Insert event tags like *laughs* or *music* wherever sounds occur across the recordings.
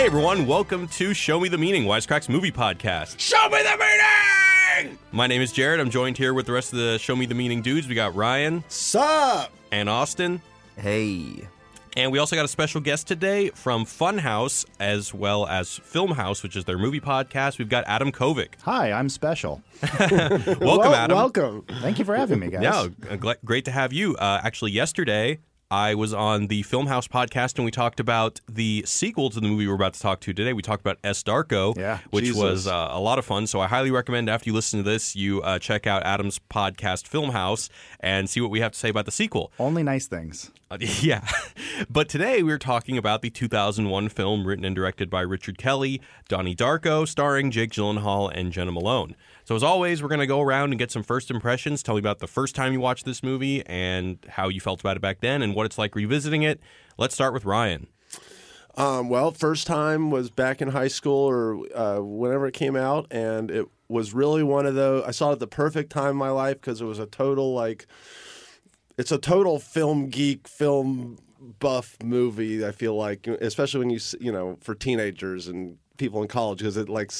Hey everyone, welcome to Show Me the Meaning, Wisecracks movie podcast. Show me the meaning! My name is Jared. I'm joined here with the rest of the Show Me the Meaning dudes. We got Ryan Sup? and Austin. Hey. And we also got a special guest today from Funhouse as well as Filmhouse, which is their movie podcast. We've got Adam Kovic. Hi, I'm special. *laughs* Welcome, Wel- Adam. Welcome. Thank you for having me, guys. Yeah, gl- great to have you. Uh, actually, yesterday I was on the Filmhouse podcast and we talked about the sequel to the movie we're about to talk to today. We talked about S. Darko, Yeah. which Jesus. was uh, a lot of fun. So I highly recommend after you listen to this, you uh, check out Adam's podcast, Filmhouse, and see what we have to say about the sequel. Only nice things. Uh, *laughs* yeah. but today we're talking about the 2001 film written and directed by Richard Kelly, Donnie Darko, starring Jake Gyllenhaal and Jena Malone. So, as always, we're going to go around and get some first impressions. Tell me about the first time you watched this movie and how you felt about it back then and what it's like revisiting it. Let's start with Ryan. Um, well, first time was back in high school or uh, whenever it came out, and it was really one of those. I saw it at the perfect time in my life because it was a total like, it's a total film geek, film buff movie. I feel like, especially when you you know for teenagers and people in college, because it like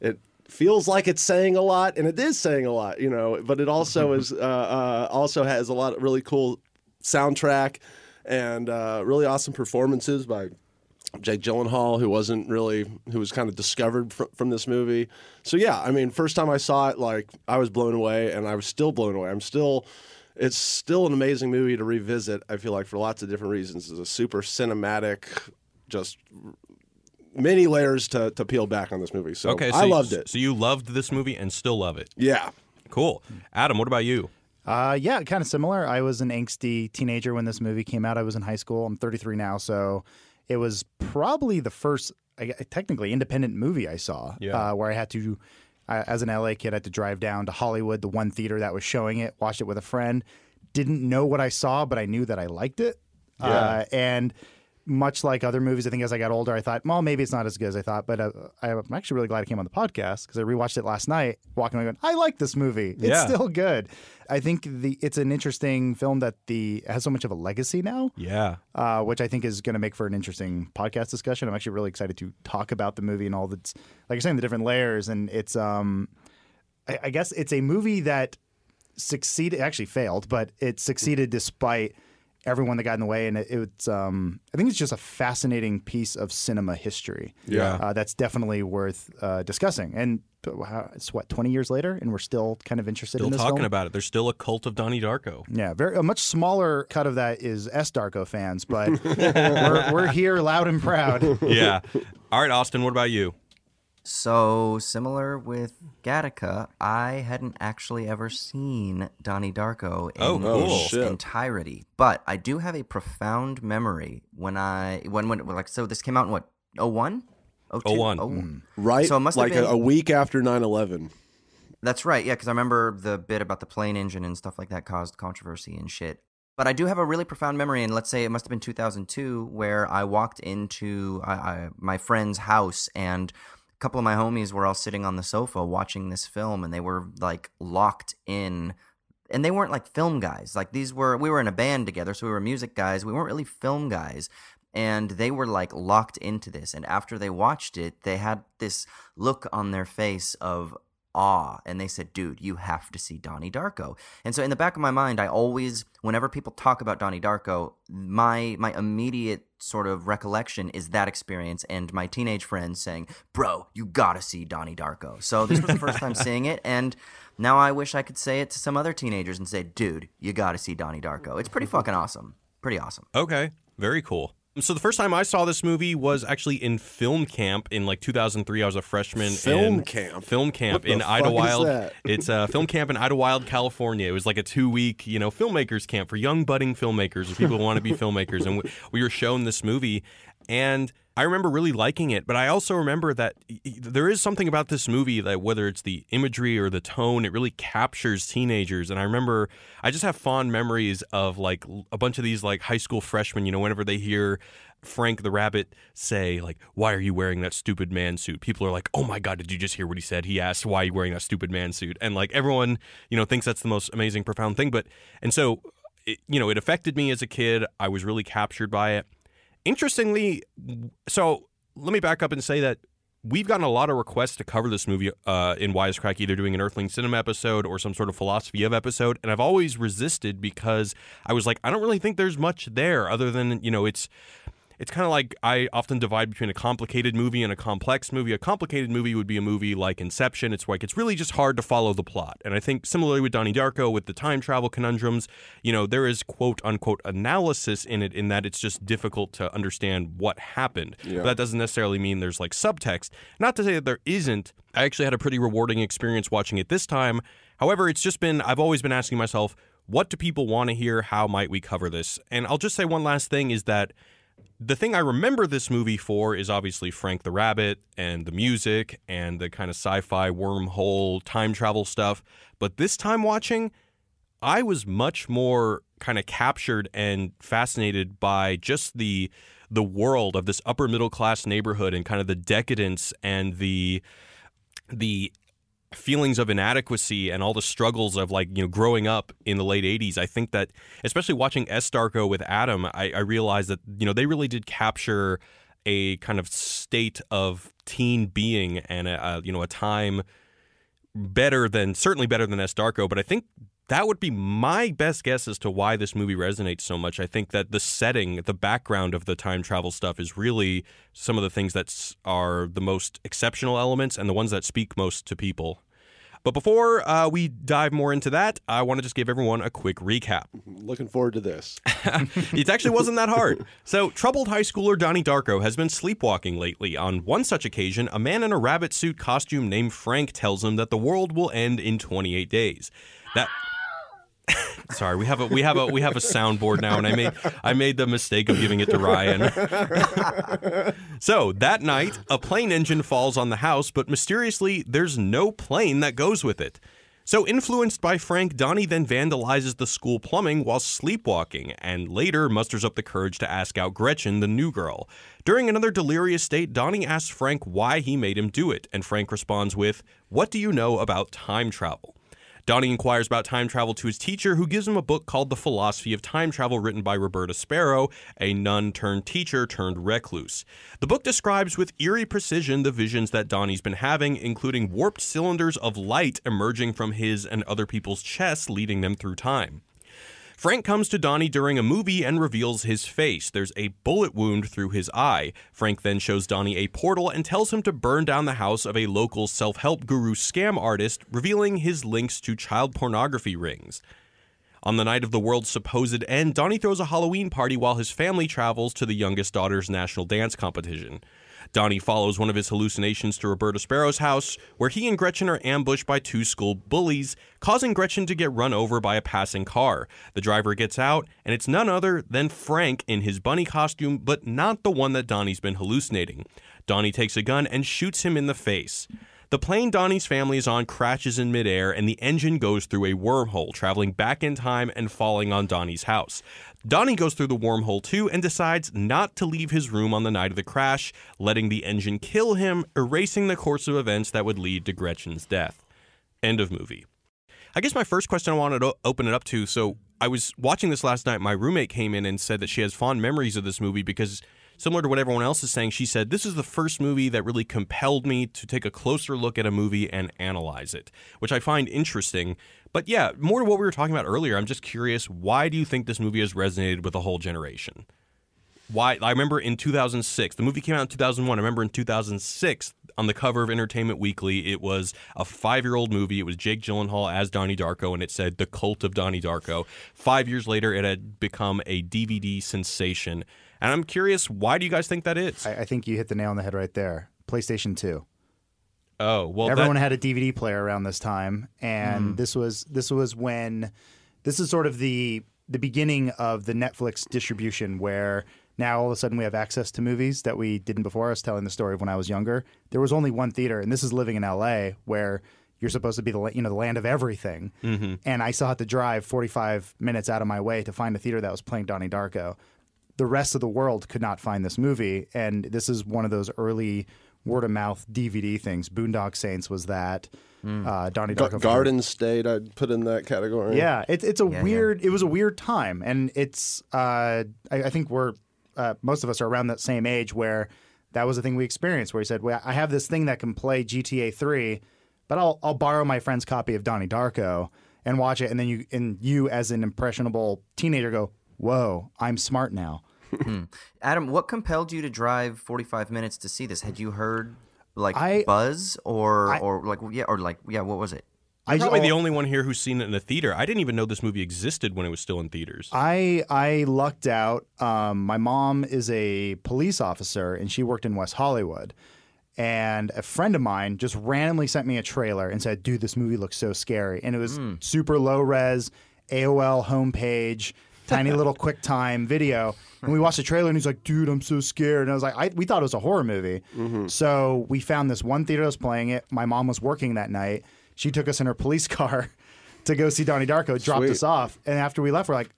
it feels like it's saying a lot, and it is saying a lot, you know. But it also *laughs* is uh, uh, also has a lot of really cool soundtrack and uh, really awesome performances by Jake Gyllenhaal, who wasn't really, who was kind of discovered fr- from this movie. So yeah, I mean, first time I saw it, like I was blown away, and I was still blown away. I'm still, it's still an amazing movie to revisit. I feel like for lots of different reasons. It's a super cinematic, just many layers to, to peel back on this movie. So Okay, so I you- loved it. So, you loved this movie and still love it. Yeah. Cool. Adam, what about you? Uh, yeah, kind of similar. I was an angsty teenager when this movie came out. I was in high school. I'm 33 now, so it was probably the first, technically, independent movie I saw. Yeah. Uh, where I had to, uh, as an LA kid, I had to drive down to Hollywood, the one theater that was showing it, watched it with a friend. Didn't know what I saw, but I knew that I liked it. Uh, and much like other movies, I think as I got older, I thought, well, maybe it's not as good as I thought. But uh, I'm actually really glad I came on the podcast because I rewatched it last night, walking away going, I like this movie. It's Yeah. still good. I think the it's an interesting film that the has so much of a legacy now, Yeah. uh, which I think is going to make for an interesting podcast discussion. I'm actually really excited to talk about the movie and all the, like you're saying, the different layers. And it's, um, I, I guess it's a movie that succeeded, actually failed, but it succeeded despite everyone that got in the way. And it, it's, um, I think it's just a fascinating piece of cinema history. Yeah. Uh, that's definitely worth uh, discussing. And uh, it's what, 20 years later, and we're still kind of interested Still in this talking film? about it. There's still a cult of Donnie Darko. Yeah, very a much smaller cut of that is S Darko fans, but *laughs* we're, we're here loud and proud. yeah. All right, Austin, what about you? So, similar with Gattaca, I hadn't actually ever seen Donnie Darko in Oh, cool. its Shit. entirety. But I do have a profound memory when I, when, when, like, so this came out in what, 01? 02? 01. Oh, oh, oh mm. Right. So it must have like a, been- a week after 9 11. That's right. Yeah, because I remember the bit about the plane engine and stuff like that caused controversy and shit. But I do have a really profound memory, and let's say it must have been 2002, where I walked into I, I, my friend's house, and a couple of my homies were all sitting on the sofa watching this film, and they were like locked in. And they weren't like film guys. Like these were, we were in a band together, so we were music guys. We weren't really film guys and they were like locked into this and after they watched it they had this look on their face of awe and they said dude you have to see donnie darko. And so in the back of my mind i always whenever people talk about donnie darko my my immediate sort of recollection is that experience and my teenage friends saying bro you gotta see donnie darko. So this was the first time *laughs* seeing it and now i wish i could say it to some other teenagers and say dude you gotta see donnie darko. It's pretty fucking awesome. Pretty awesome. Okay, very cool. So the first time I saw this movie was actually in film camp in like 2003. I was a freshman. In film camp? Film camp in Idyllwild. *laughs* It's a film camp in Idyllwild, California. It was like a two week, you know, filmmakers camp for young budding filmmakers or people who want to be *laughs* filmmakers. And we, we were shown this movie, and I remember really liking it. But I also remember that there is something about this movie that whether it's the imagery or the tone, it really captures teenagers. And I remember I just have fond memories of like a bunch of these like high school freshmen. You know, whenever they hear Frank the Rabbit say like, "Why are you wearing that stupid man suit?" People are like, "Oh my god, did you just hear what he said?" He asked, "Why are you wearing that stupid man suit?" And like everyone, you know, thinks that's the most amazing, profound thing. But and so, it, you know, it affected me as a kid. I was really captured by it. Interestingly, so let me back up and say that we've gotten a lot of requests to cover this movie uh, in Wisecrack, either doing an Earthling Cinema episode or some sort of philosophy of episode. And I've always resisted because I was like, I don't really think there's much there other than, you know, it's it's kind of like I often divide between a complicated movie and a complex movie. A complicated movie would be a movie like Inception. It's like it's really just hard to follow the plot. And I think similarly with Donnie Darko, with the time travel conundrums, you know, there is quote unquote analysis in it in that it's just difficult to understand what happened. Yeah. But that doesn't necessarily mean there's like subtext. Not to say that there isn't. I actually had a pretty rewarding experience watching it this time. However, it's just been I've always been asking myself, what do people want to hear? How might we cover this? And I'll just say one last thing is that the thing I remember this movie for is obviously Frank the Rabbit and the music and the kind of sci fi wormhole time travel stuff. But this time watching, I was much more kind of captured and fascinated by just the the world of this upper middle class neighborhood and kind of the decadence and the the feelings of inadequacy and all the struggles of like you know growing up in the late 80s i think that especially watching s. Darko with adam I, I realized that you know they really did capture a kind of state of teen being and a, a you know a time better than certainly better than s. Darko but i think that would be my best guess as to why this movie resonates so much. I think that the setting, the background of the time travel stuff is really some of the things that are the most exceptional elements and the ones that speak most to people. But before uh, we dive more into that, I want to just give everyone a quick recap. Looking forward to this. *laughs* *laughs* it actually wasn't that hard. So, troubled high schooler Donnie Darko has been sleepwalking lately. On one such occasion, a man in a rabbit suit costume named Frank tells him that the world will end in 28 days. That Sorry, we have a we have a we have a soundboard now, and I made I made the mistake of giving it to Ryan. *laughs* so that night, a plane engine falls on the house, but mysteriously, there's no plane that goes with it. So, influenced by Frank, Donnie then vandalizes the school plumbing while sleepwalking, and later musters up the courage to ask out Gretchen, the new girl. During another delirious state, Donnie asks Frank why he made him do it, and Frank responds with, What do you know about time travel? Donnie inquires about time travel to his teacher, who gives him a book called The Philosophy of Time Travel, written by Roberta Sparrow, a nun turned teacher turned recluse. The book describes with eerie precision the visions that Donnie's been having, including warped cylinders of light emerging from his and other people's chests, leading them through time. Frank comes to Donnie during a movie and reveals his face. There's a bullet wound through his eye. Frank then shows Donnie a portal and tells him to burn down the house of a local self help guru scam artist, revealing his links to child pornography rings. On the night of the world's supposed end, Donnie throws a Halloween party while his family travels to the youngest daughter's national dance competition. Donnie follows one of his hallucinations to Roberta Sparrow's house, where he and Gretchen are ambushed by two school bullies, causing Gretchen to get run over by a passing car. The driver gets out, and it's none other than Frank in his bunny costume, but not the one that Donnie's been hallucinating. Donnie takes a gun and shoots him in the face. The plane Donnie's family is on crashes in midair, and the engine goes through a wormhole, traveling back in time and falling on Donnie's house. Donnie goes through the wormhole too and decides not to leave his room on the night of the crash, letting the engine kill him, erasing the course of events that would lead to Gretchen's death. End of movie. I guess my first question I wanted to open it up to so I was watching this last night. My roommate came in and said that she has fond memories of this movie because, similar to what everyone else is saying, she said, This is the first movie that really compelled me to take a closer look at a movie and analyze it, which I find interesting. But yeah, more to what we were talking about earlier, I'm just curious why do you think this movie has resonated with a whole generation? Why? I remember in 2006, the movie came out in 2001. I remember in 2006, on the cover of Entertainment Weekly, it was a five year old movie. It was Jake Gyllenhaal as Donnie Darko, and it said The Cult of Donnie Darko. Five years later, it had become a DVD sensation. And I'm curious, why do you guys think that is? I, I think you hit the nail on the head right there. PlayStation 2. Oh, well, Everyone that, had a DVD player around this time, and hmm. this was this was when this is sort of the the beginning of the Netflix distribution, where now all of a sudden we have access to movies that we didn't before. I was telling the story of when I was younger. There was only one theater, and this is living in LA, where you're supposed to be the you know the land of everything. Mm-hmm. And I still had to drive 45 minutes out of my way to find a theater that was playing Donnie Darko the rest of the world could not find this movie. And this is one of those early word of mouth DVD things. Boondock Saints was that. Uh, Donnie Ga- Darko. Garden State, I'd put in that category. Yeah, it's it's a Yeah, weird. It was a weird time, and it's. Uh, I, I think we're uh, most of us are around that same age where that was the thing we experienced where he said, well, I have this thing that can play GTA 3, but I'll, I'll borrow my friend's copy of Donnie Darko and watch it. And then you, and you as an impressionable teenager go, whoa, I'm smart now. Adam, what compelled you to drive 45 minutes to see this? Had you heard like I- buzz or I- or like yeah or like yeah, what was it? I'm Probably just- the only one here who's seen it in a theater. I didn't even know this movie existed when it was still in theaters. I I lucked out. Um, my mom is a police officer, and she worked in West Hollywood. And a friend of mine just randomly sent me a trailer and said, "Dude, this movie looks so scary." And it was super low res, AOL homepage, tiny *laughs* little QuickTime video. And we watched the trailer, and he's like, "Dude, I'm so scared." And I was like, I, "We thought it was a horror movie." So we found this one theater that was playing it. My mom was working that night. She took us in her police *laughs* car to go see Donnie Darko. Dropped Sweet. us off, and after we left, we're like,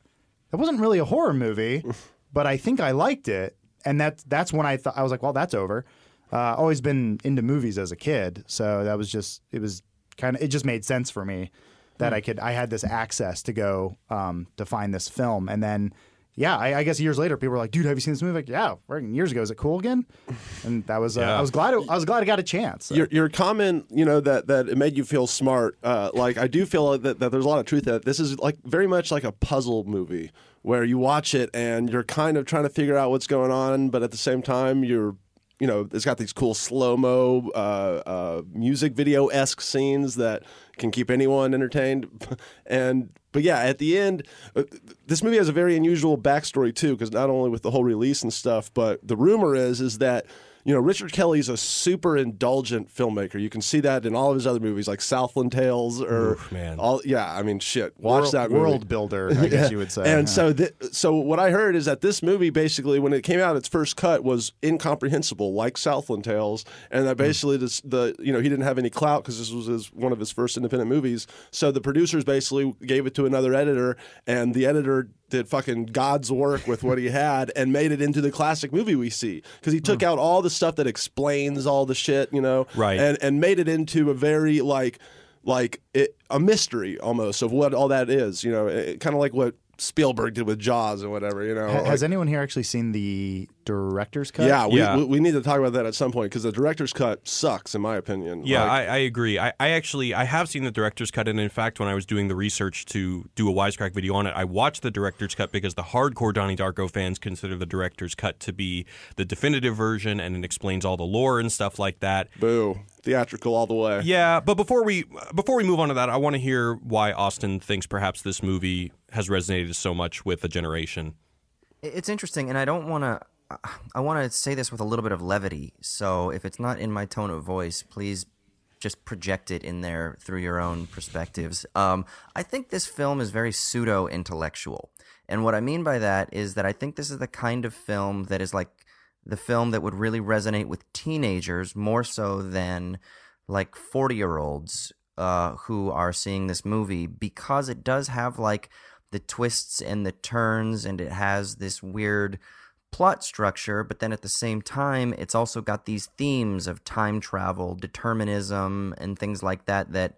"That wasn't really a horror movie, *laughs* but I think I liked it." And that's that's when I thought I was like, "Well, that's over." Uh, always been into movies as a kid, so that was just it was kind of it just made sense for me that I could I had this access to go um, to find this film, and then yeah, I, I guess years later people were like, "Dude, have you seen this movie?" Like, yeah, years ago. Is it cool again? *laughs* And that was uh, Yeah. I was glad it, I was glad I got a chance. Your, your comment, you know, that that it made you feel smart. Uh, like I do feel that, that there's a lot of truth that this is like very much like a puzzle movie where you watch it and you're kind of trying to figure out what's going on, but at the same time you're, you know, it's got these cool slow mo uh, uh, music video esque scenes that can keep anyone entertained. *laughs* and but yeah, at the end, uh, this movie has a very unusual backstory too, because not only with the whole release and stuff, but the rumor is is that you know Richard Kelly's a super indulgent filmmaker. You can see that in all of his other movies, like Southland Tales or Oof, man. all. Yeah, I mean, shit. Watch world, that movie. world builder, I guess you would *laughs* say. And yeah. so, th- so what I heard is that this movie basically, when it came out, its first cut was incomprehensible, like Southland Tales, and Hmm. that basically this, the you know he didn't have any clout because this was his, one of his first independent movies. So the producers basically gave it to another editor, and the editor did fucking God's work with what he had and made it into the classic movie we see because he took hmm. out all the stuff that explains all the shit, you know, Right. and and made it into a very like like it, a mystery almost of what all that is, you know, eh, kind of like what Spielberg did with Jaws or whatever, you know. Ha- like- has anyone here actually seen the director's cut? yeah, we, Yeah. We, we need to talk about that at some point because the director's cut sucks, in my opinion. Yeah, Like, I, I agree. I, I actually I have seen the director's cut, and in fact, when I was doing the research to do a wisecrack video on it, I watched the director's cut because the hardcore Donnie Darko fans consider the director's cut to be the definitive version, and it explains all the lore and stuff like that. boo, theatrical all the way. Yeah, but before we before we move on to that, I want to hear why Austin thinks perhaps this movie has resonated so much with a generation. It's interesting, and I don't want to. I want to say this with a little bit of levity. So if it's not in my tone of voice, please just project it in there through your own perspectives. Um, I think this film is very pseudo intellectual. And what I mean by that is that I think this is the kind of film that is like the film that would really resonate with teenagers more so than like 40 year olds uh, who are seeing this movie because it does have like the twists and the turns and it has this weird plot structure but then at the same time it's also got these themes of time travel determinism and things like that that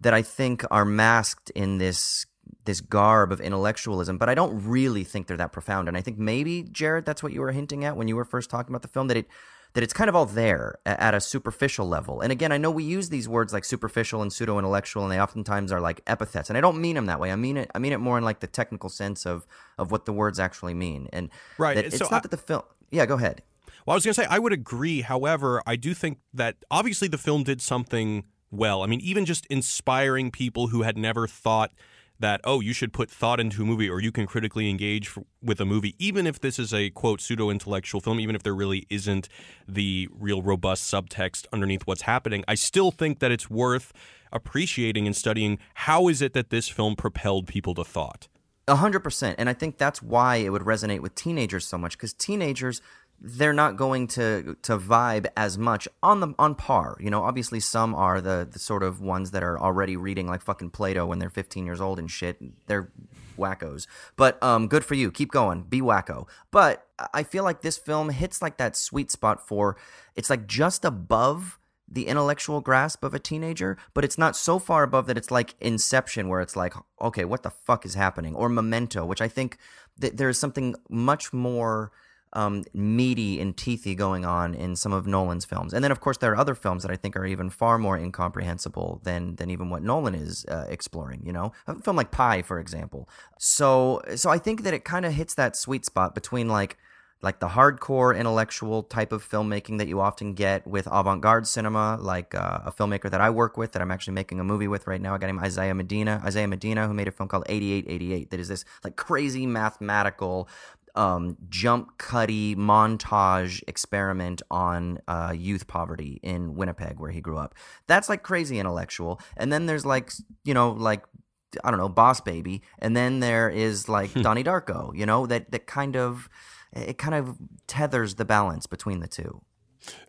that I think are masked in this this garb of intellectualism, but I don't really think they're that profound. And I think maybe Jared, that's what you were hinting at when you were first talking about the film that it that it's kind of all there at a superficial level. And again, I know we use these words like superficial and pseudo intellectual, and they oftentimes are like epithets. And I don't mean them that way. I mean it. I mean it more in like the technical sense of of what the words actually mean. And Right, it's so not I- that the film. Yeah, go ahead. Well, I was going to say I would agree. However, I do think that obviously the film did something well. I mean, even just inspiring people who had never thought that oh, you should put thought into a movie or you can critically engage f with a movie, even if this is a quote pseudo intellectual film, even if there really isn't the real robust subtext underneath what's happening. I still think that it's worth appreciating and studying how is it that this film propelled people to thought. A hundred percent, and I think that's why it would resonate with teenagers so much because teenagers they're not going to to vibe as much on the on par. You know, obviously some are the the sort of ones that are already reading like fucking Plato when they're 15 years old and shit. They're wackos. But um, good for you. Keep going. Be wacko. But I feel like this film hits like that sweet spot for it's like just above the intellectual grasp of a teenager, but it's not so far above that it's like Inception, where it's like, okay, what the fuck is happening? Or Memento, which I think that there is something much more um, meaty and teethy going on in some of Nolan's films. And then, of course, there are other films that I think are even far more incomprehensible than than even what Nolan is uh, exploring. You know, a film like Pi, for example. So, so I think that it kind of hits that sweet spot between like like the hardcore intellectual type of filmmaking that you often get with avant-garde cinema, like uh, a filmmaker that I work with that I'm actually making a movie with right now. I got him Isiah Medina, Isiah Medina, who made a film called 8888 that is this like crazy mathematical um, jump cutty montage experiment on uh, youth poverty in Winnipeg, where he grew up. That's like crazy intellectual. And then there's like, you know, like I don't know, Boss Baby, and then there is like *laughs* Donnie Darko. You know, that that kind of it kind of tethers the balance between the two.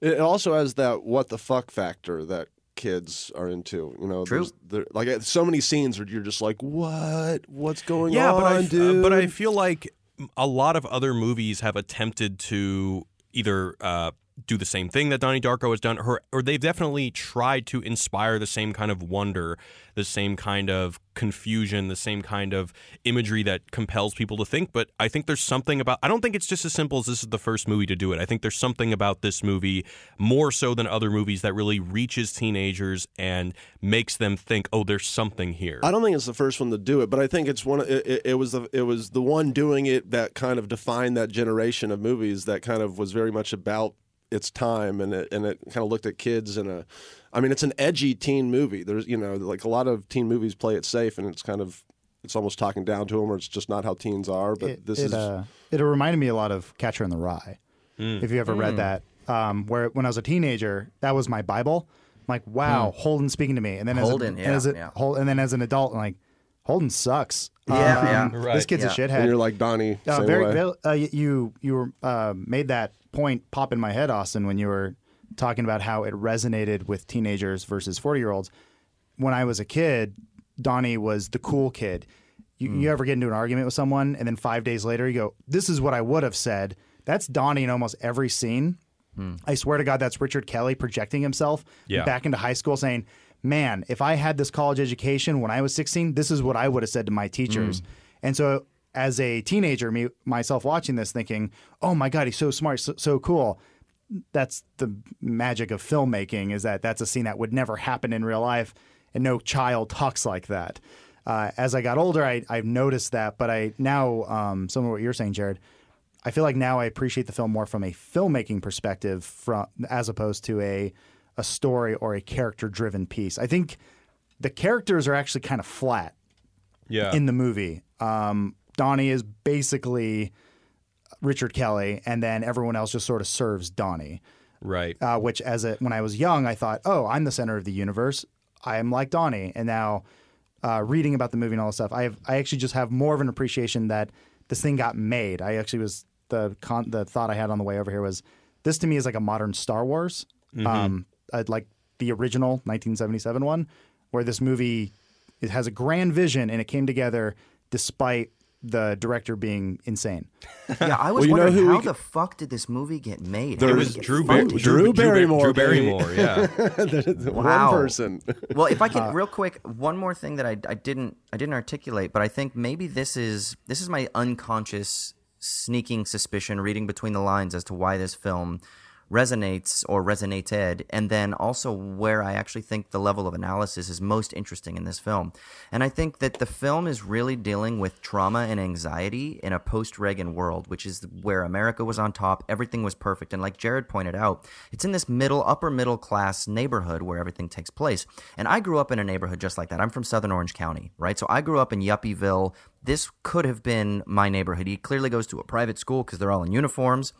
It also has that what the fuck factor that kids are into. You know, True. there's there, like uh, so many scenes where you're just like, what? What's going yeah, on, but I, dude? but I feel like a lot of other movies have attempted to either uh, do the same thing that Donnie Darko has done, or, or they've definitely tried to inspire the same kind of wonder, the same kind of confusion, the same kind of imagery that compels people to think. But I think there's something about, I don't think it's just as simple as this is the first movie to do it. I think there's something about this movie, more so than other movies, that really reaches teenagers and makes them think, oh, there's something here. I don't think it's the first one to do it, but I think it's one. It, it, was the it was the one doing it that kind of defined that generation of movies that kind of was very much about its time, and it and it kind of looked at kids in a. I mean, it's an edgy teen movie. There's you know like a lot of teen movies play it safe, and it's kind of it's almost talking down to them, or it's just not how teens are. But it, this it, is uh, it reminded me a lot of Catcher in the Rye. If you ever read that, um, where when I was a teenager, that was my Bible. I'm like, wow, Holden speaking to me, and then Holden, as a, yeah, as a, yeah. Hol- and then as an adult, I'm like, Holden sucks. Yeah, Um, yeah. Right. This kid's Yeah. a shithead. and you're like Donnie. Uh, same very, way. very uh, you you were, uh, made that point pop in my head, Austin, when you were talking about how it resonated with teenagers versus forty year olds. When I was a kid, Donnie was the cool kid. You, Hmm. you ever get into an argument with someone, and then five days later you go, "This is what I would have said." That's Donnie in almost every scene. I swear to God, that's Richard Kelly projecting himself Yeah. back into high school, saying, "Man, if I had this college education when I was 16, this is what I would have said to my teachers." And so, as a teenager, me myself watching this, thinking, "Oh my God, he's so smart, so, so cool." That's the magic of filmmaking. Is that that's a scene that would never happen in real life, and no child talks like that. Uh, as I got older, I, I've noticed that, but I now, um, some of what you're saying, Jared, I feel like now I appreciate the film more from a filmmaking perspective, from as opposed to a a story or a character driven piece. I think the characters are actually kind of flat yeah. in the movie. Um, Donnie is basically Richard Kelly, and then everyone else just sort of serves Donnie. right. Uh, which, as a when I was young, I thought, oh, I'm the center of the universe. I am like Donnie, and now uh, reading about the movie and all this stuff, I have I actually just have more of an appreciation that this thing got made. I actually was the con- the thought I had on the way over here was this to me is like a modern Star Wars, um, I'd like the original 1977 one, where this movie it has a grand vision and it came together despite the director being insane. *laughs* Yeah, I was Well, you know wondering who how c- the fuck did this movie get made? There How it did was Drew, funded? Bar- Drew Barrymore, Drew. Barrymore, yeah. *laughs* Wow. One person. well, if I can, *laughs* Uh, real quick, one more thing that I, I didn't I didn't articulate, but I think maybe this is this is my unconscious sneaking suspicion, reading between the lines as to why this film resonates or resonated, and then also where I actually think the level of analysis is most interesting in this film. And I think that the film is really dealing with trauma and anxiety in a post-Reagan world, which is where America was on top, everything was perfect, and like Jared pointed out, it's in this middle, upper middle class neighborhood where everything takes place. And I grew up in a neighborhood just like that. I'm from Southern Orange County, right? So I grew up in Yuppieville. This could have been my neighborhood. He clearly goes to a private school because they're all in uniforms.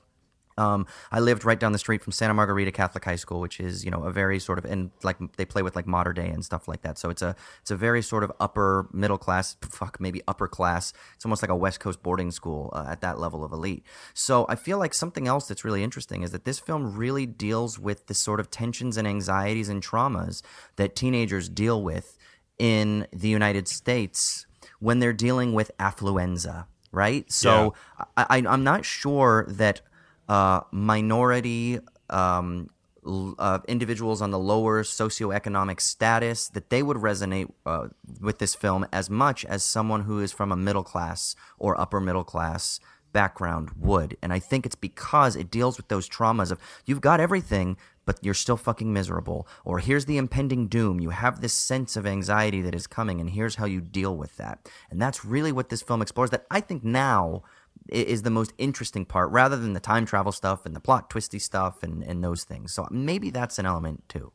Um, I lived right down the street from Santa Margarita Catholic High School, which is you know a very sort of and like they play with like modern day and stuff like that. So it's a it's a very sort of upper middle class, *laughs* fuck maybe upper class. It's almost like a West Coast boarding school uh, at that level of elite. So I feel like something else that's really interesting is that this film really deals with the sort of tensions and anxieties and traumas that teenagers deal with in the United States when they're dealing with affluenza, right? So I, I, I'm not sure that uh, minority um, uh, individuals on the lower socioeconomic status that they would resonate uh, with this film as much as someone who is from a middle class or upper middle class background would. And I think it's because it deals with those traumas of you've got everything, but you're still fucking miserable. Or here's the impending doom. You have this sense of anxiety that is coming, and here's how you deal with that. And that's really what this film explores that I think now is the most interesting part rather than the time travel stuff and the plot twisty stuff and, and those things. So maybe that's an element too.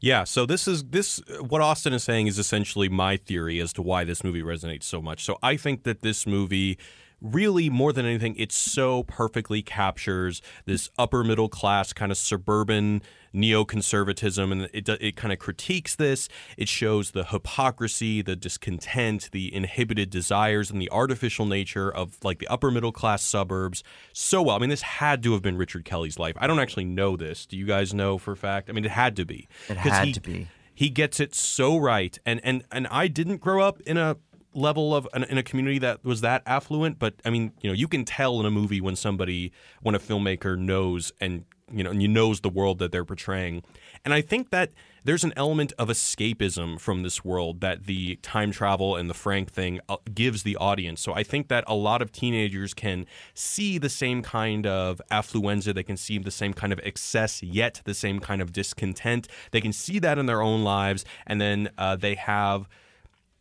Yeah, so this is this what Austin is saying is essentially my theory as to why this movie resonates so much. So I think that this movie really more than anything it so perfectly captures this upper middle class kind of suburban neoconservatism and it it kind of critiques this. It shows the hypocrisy the discontent the inhibited desires and the artificial nature of like the upper middle class suburbs so well. I mean this had to have been richard kelly's life. I don't actually know this. Do you guys know for a fact? I mean it had to be. It had he, to be. he gets it so right. And and and I didn't grow up in a level of in a community that was that affluent but i mean you know you can tell in a movie when somebody when a filmmaker knows and you know and you knows the world that they're portraying. And i think that there's an element of escapism from this world that the time travel and the frank thing uh, gives the audience. So i think that a lot of teenagers can see the same kind of affluenza. They can see the same kind of excess yet the same kind of discontent. They can see that in their own lives. And then uh, they have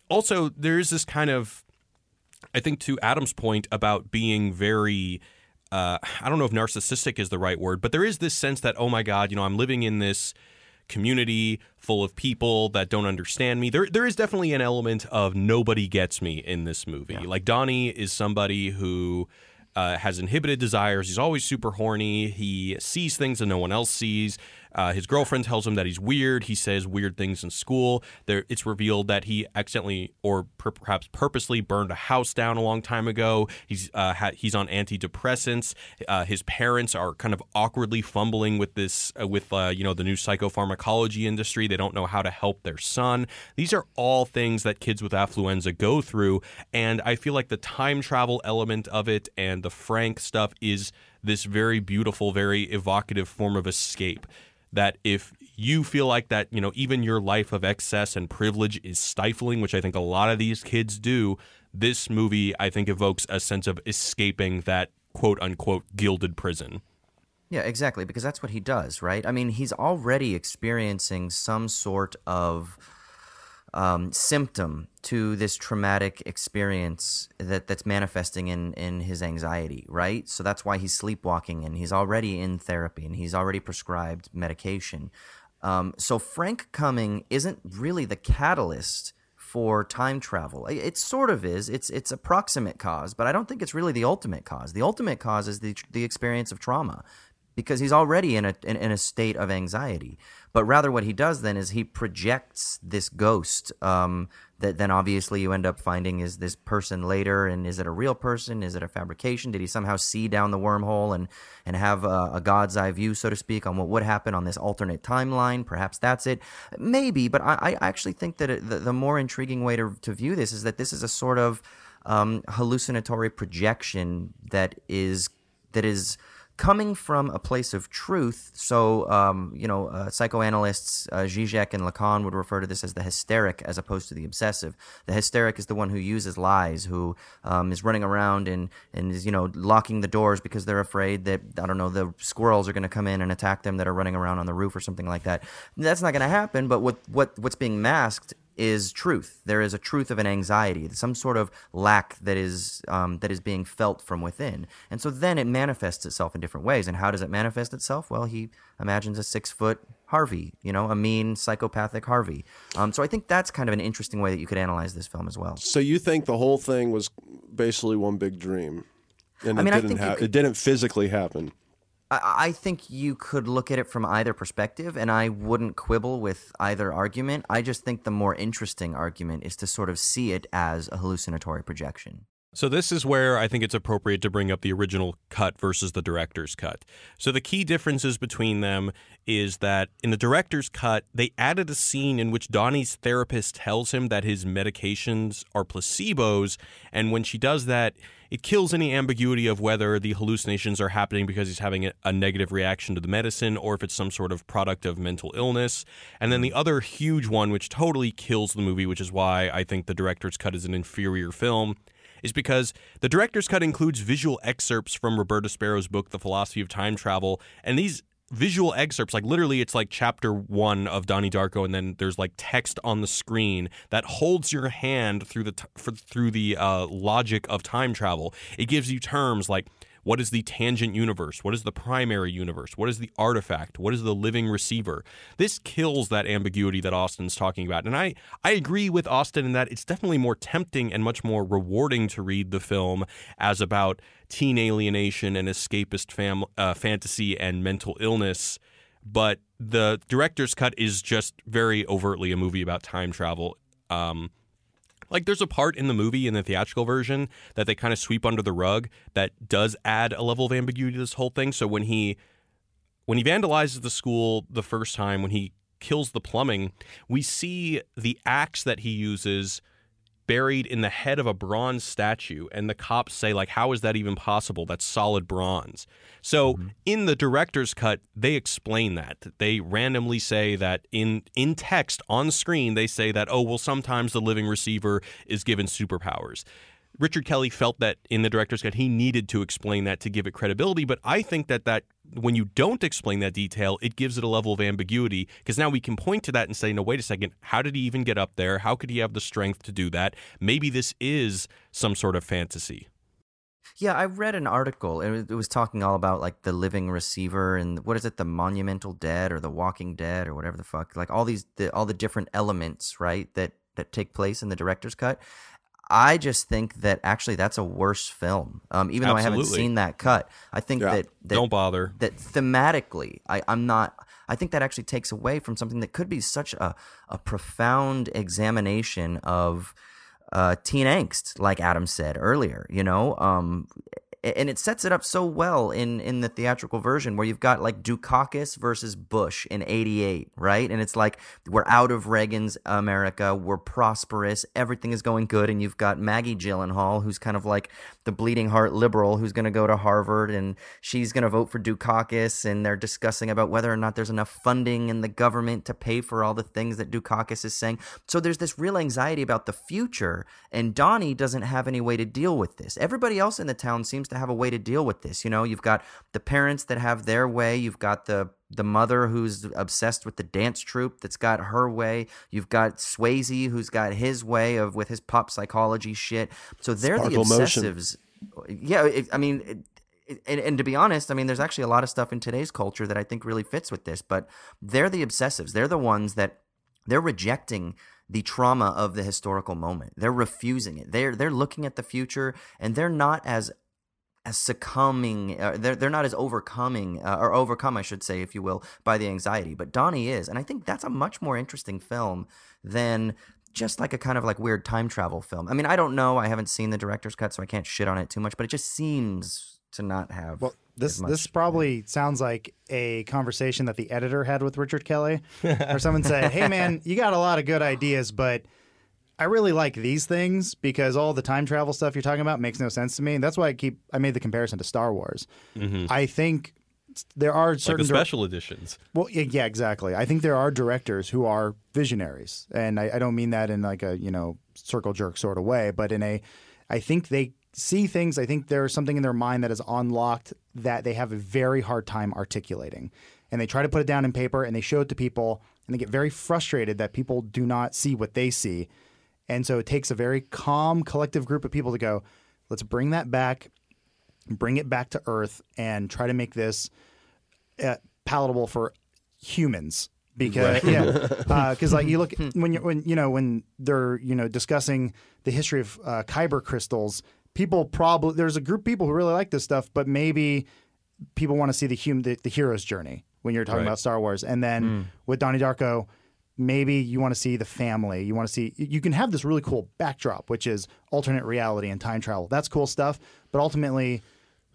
also there is this kind of I think to Adam's point about being very uh, I don't know if narcissistic is the right word, but there is this sense that oh my god, you know, I'm living in this community full of people that don't understand me. There there is definitely an element of nobody gets me in this movie. Yeah. Like Donnie is somebody who uh, has inhibited desires. He's always super horny. He sees things that no one else sees. Uh, his girlfriend tells him that he's weird. He says weird things in school. There, it's revealed that he accidentally or per- perhaps purposely burned a house down a long time ago. He's uh, ha- he's on antidepressants. Uh, his parents are kind of awkwardly fumbling with this uh, with uh, you know the new psychopharmacology industry. They don't know how to help their son. These are all things that kids with affluenza go through, and I feel like the time travel element of it and the Frank stuff is this very beautiful, very evocative form of escape that if you feel like that, you know, even your life of excess and privilege is stifling, which I think a lot of these kids do, this movie, I think, evokes a sense of escaping that quote unquote gilded prison. Yeah, exactly, because that's what he does, right? I mean, he's already experiencing some sort of um, symptom to this traumatic experience that that's manifesting in in his anxiety, right? So that's why he's sleepwalking and he's already in therapy and he's already prescribed medication. Um, so Frank coming isn't really the catalyst for time travel. It sort of is. It's it's a proximate cause, but I don't think it's really the ultimate cause. The ultimate cause is the the experience of trauma because he's already in a in, in, a state of anxiety. But rather, what he does then is he projects this ghost um, that then obviously you end up finding is this person later. And is it a real person? Is it a fabrication? Did he somehow see down the wormhole and and have a, a God's eye view, so to speak, on what would happen on this alternate timeline? Perhaps that's it. Maybe, but I, I actually think that the, the more intriguing way to to view this is that this is a sort of um, hallucinatory projection that is that is coming from a place of truth. So, um, you know, uh, psychoanalysts uh, Zizek and Lacan would refer to this as the hysteric as opposed to the obsessive. The hysteric is the one who uses lies, who um, is running around and, and is, you know, locking the doors because they're afraid that, I don't know, the squirrels are going to come in and attack them that are running around on the roof or something like that. That's not going to happen, but what, what, what's being masked is truth. There is a truth of an anxiety, some sort of lack that is um, that is being felt from within, and so then it manifests itself in different ways. And how does it manifest itself? Well, he imagines a six foot Harvey, you know, a mean psychopathic Harvey. Um, so I think that's kind of an interesting way that you could analyze this film as well. So you think the whole thing was basically one big dream, and I mean, it didn't ha- could... it didn't physically happen. I think you could look at it from either perspective, and I wouldn't quibble with either argument. I just think the more interesting argument is to sort of see it as a hallucinatory projection. So, this is where I think it's appropriate to bring up the original cut versus the director's cut. So, the key differences between them is that in the director's cut, they added a scene in which Donnie's therapist tells him that his medications are placebos. And when she does that, it kills any ambiguity of whether the hallucinations are happening because he's having a, negative reaction to the medicine or if it's some sort of product of mental illness. And then the hmm. other huge one, which totally kills the movie, which is why I think the director's cut is an inferior film is because the director's cut includes visual excerpts from Roberta Sparrow's book, The Philosophy of Time Travel, and these visual excerpts like literally it's like chapter one of donnie darko and then there's like text on the screen that holds your hand through the t- for, through the uh, logic of time travel. It gives you terms like what is the tangent universe? What is the primary universe? What is the artifact? What is the living receiver? This kills that ambiguity that Austin's talking about. And I, I agree with Austin in that it's definitely more tempting and much more rewarding to read the film as about teen alienation and escapist fam- uh, fantasy and mental illness. But the director's cut is just very overtly a movie about time travel. Um, like there's a part in the movie in the theatrical version that they kind of sweep under the rug that does add a level of ambiguity to this whole thing. So when he when he vandalizes the school the first time, when he kills the plumbing, we see the axe that he uses buried in the head of a bronze statue and the cops say like how is that even possible? That's solid bronze. So mm-hmm. in the director's cut they explain that. They randomly say that in in text on screen they say that oh well sometimes the living receiver is given superpowers Richard Kelly felt that in the director's cut he needed to explain that to give it credibility, but I think that that when you don't explain that detail, it gives it a level of ambiguity because now we can point to that and say, no, wait a second, how did he even get up there? How could he have the strength to do that? Maybe this is some sort of fantasy. Yeah, I read an article it was talking all about like the living receiver and what is it, the monumental dead or the walking dead or whatever the fuck, like all these, the, all the different elements, right, that that take place in the director's cut. I just think that actually that's a worse film. Um, even though I haven't seen that cut, I think yeah. that, that, don't bother. That thematically, I, I'm not. I think that actually takes away from something that could be such a a profound examination of uh, teen angst, like Adam said earlier. You know, um, and it sets it up so well in in the theatrical version where you've got like Dukakis versus Bush in 88 right? And it's like we're out of Reagan's America we're prosperous everything is going good and you've got Maggie Gyllenhaal who's kind of like the bleeding heart liberal who's going to go to Harvard and she's going to vote for Dukakis and they're discussing about whether or not there's enough funding in the government to pay for all the things that Dukakis is saying. So there's this real anxiety about the future and Donnie doesn't have any way to deal with this. Everybody else in the town seems to to have a way to deal with this. You know, you've got the parents that have their way. You've got the the mother who's obsessed with the dance troupe that's got her way. You've got Swayze who's got his way of with his pop psychology shit. So they're Sparkle the obsessives. Motion. Yeah, it, I mean. It, and, and, to be honest, I mean, there's actually a lot of stuff in today's culture that I think really fits with this, but they're the obsessives. They're the ones that they're rejecting the trauma of the historical moment. They're refusing it. They're they're looking at the future and they're not as as succumbing uh, they're, they're not as overcoming uh, or overcome i should say if you will by the anxiety. But donnie is and i think that's a much more interesting film than just like a kind of like weird time travel film. I mean i don't know. I haven't seen the director's cut so i can't shit on it too much but it just seems to not have well this this probably *laughs* sounds like a conversation that the editor had with richard kelly or *laughs* someone said hey man you got a lot of good ideas but I really like these things because all the time travel stuff you're talking about makes no sense to me. And that's why I keep I made the comparison to Star Wars. Mm-hmm. I think there are certain like special dir- editions. Well, yeah, yeah, exactly. I think there are directors who are visionaries, and I, I don't mean that in like a you know circle jerk sort of way, but in a, I think they see things. I think there's something in their mind that is unlocked that they have a very hard time articulating, and they try to put it down in paper and they show it to people, and they get very frustrated that people do not see what they see and so it takes a very calm, collective group of people to go, let's bring that back, bring it back to earth, and try to make this uh, palatable for humans. Because right. yeah, because *laughs* uh, like you look when you when you know when they're you know discussing the history of uh, kyber crystals, people probably there's a group of people who really like this stuff, but maybe people want to see the human the, the hero's journey when you're talking right. about Star Wars, and then mm. with Donnie Darko maybe you want to see the family you want to see you can have this really cool backdrop which is alternate reality and time travel that's cool stuff but ultimately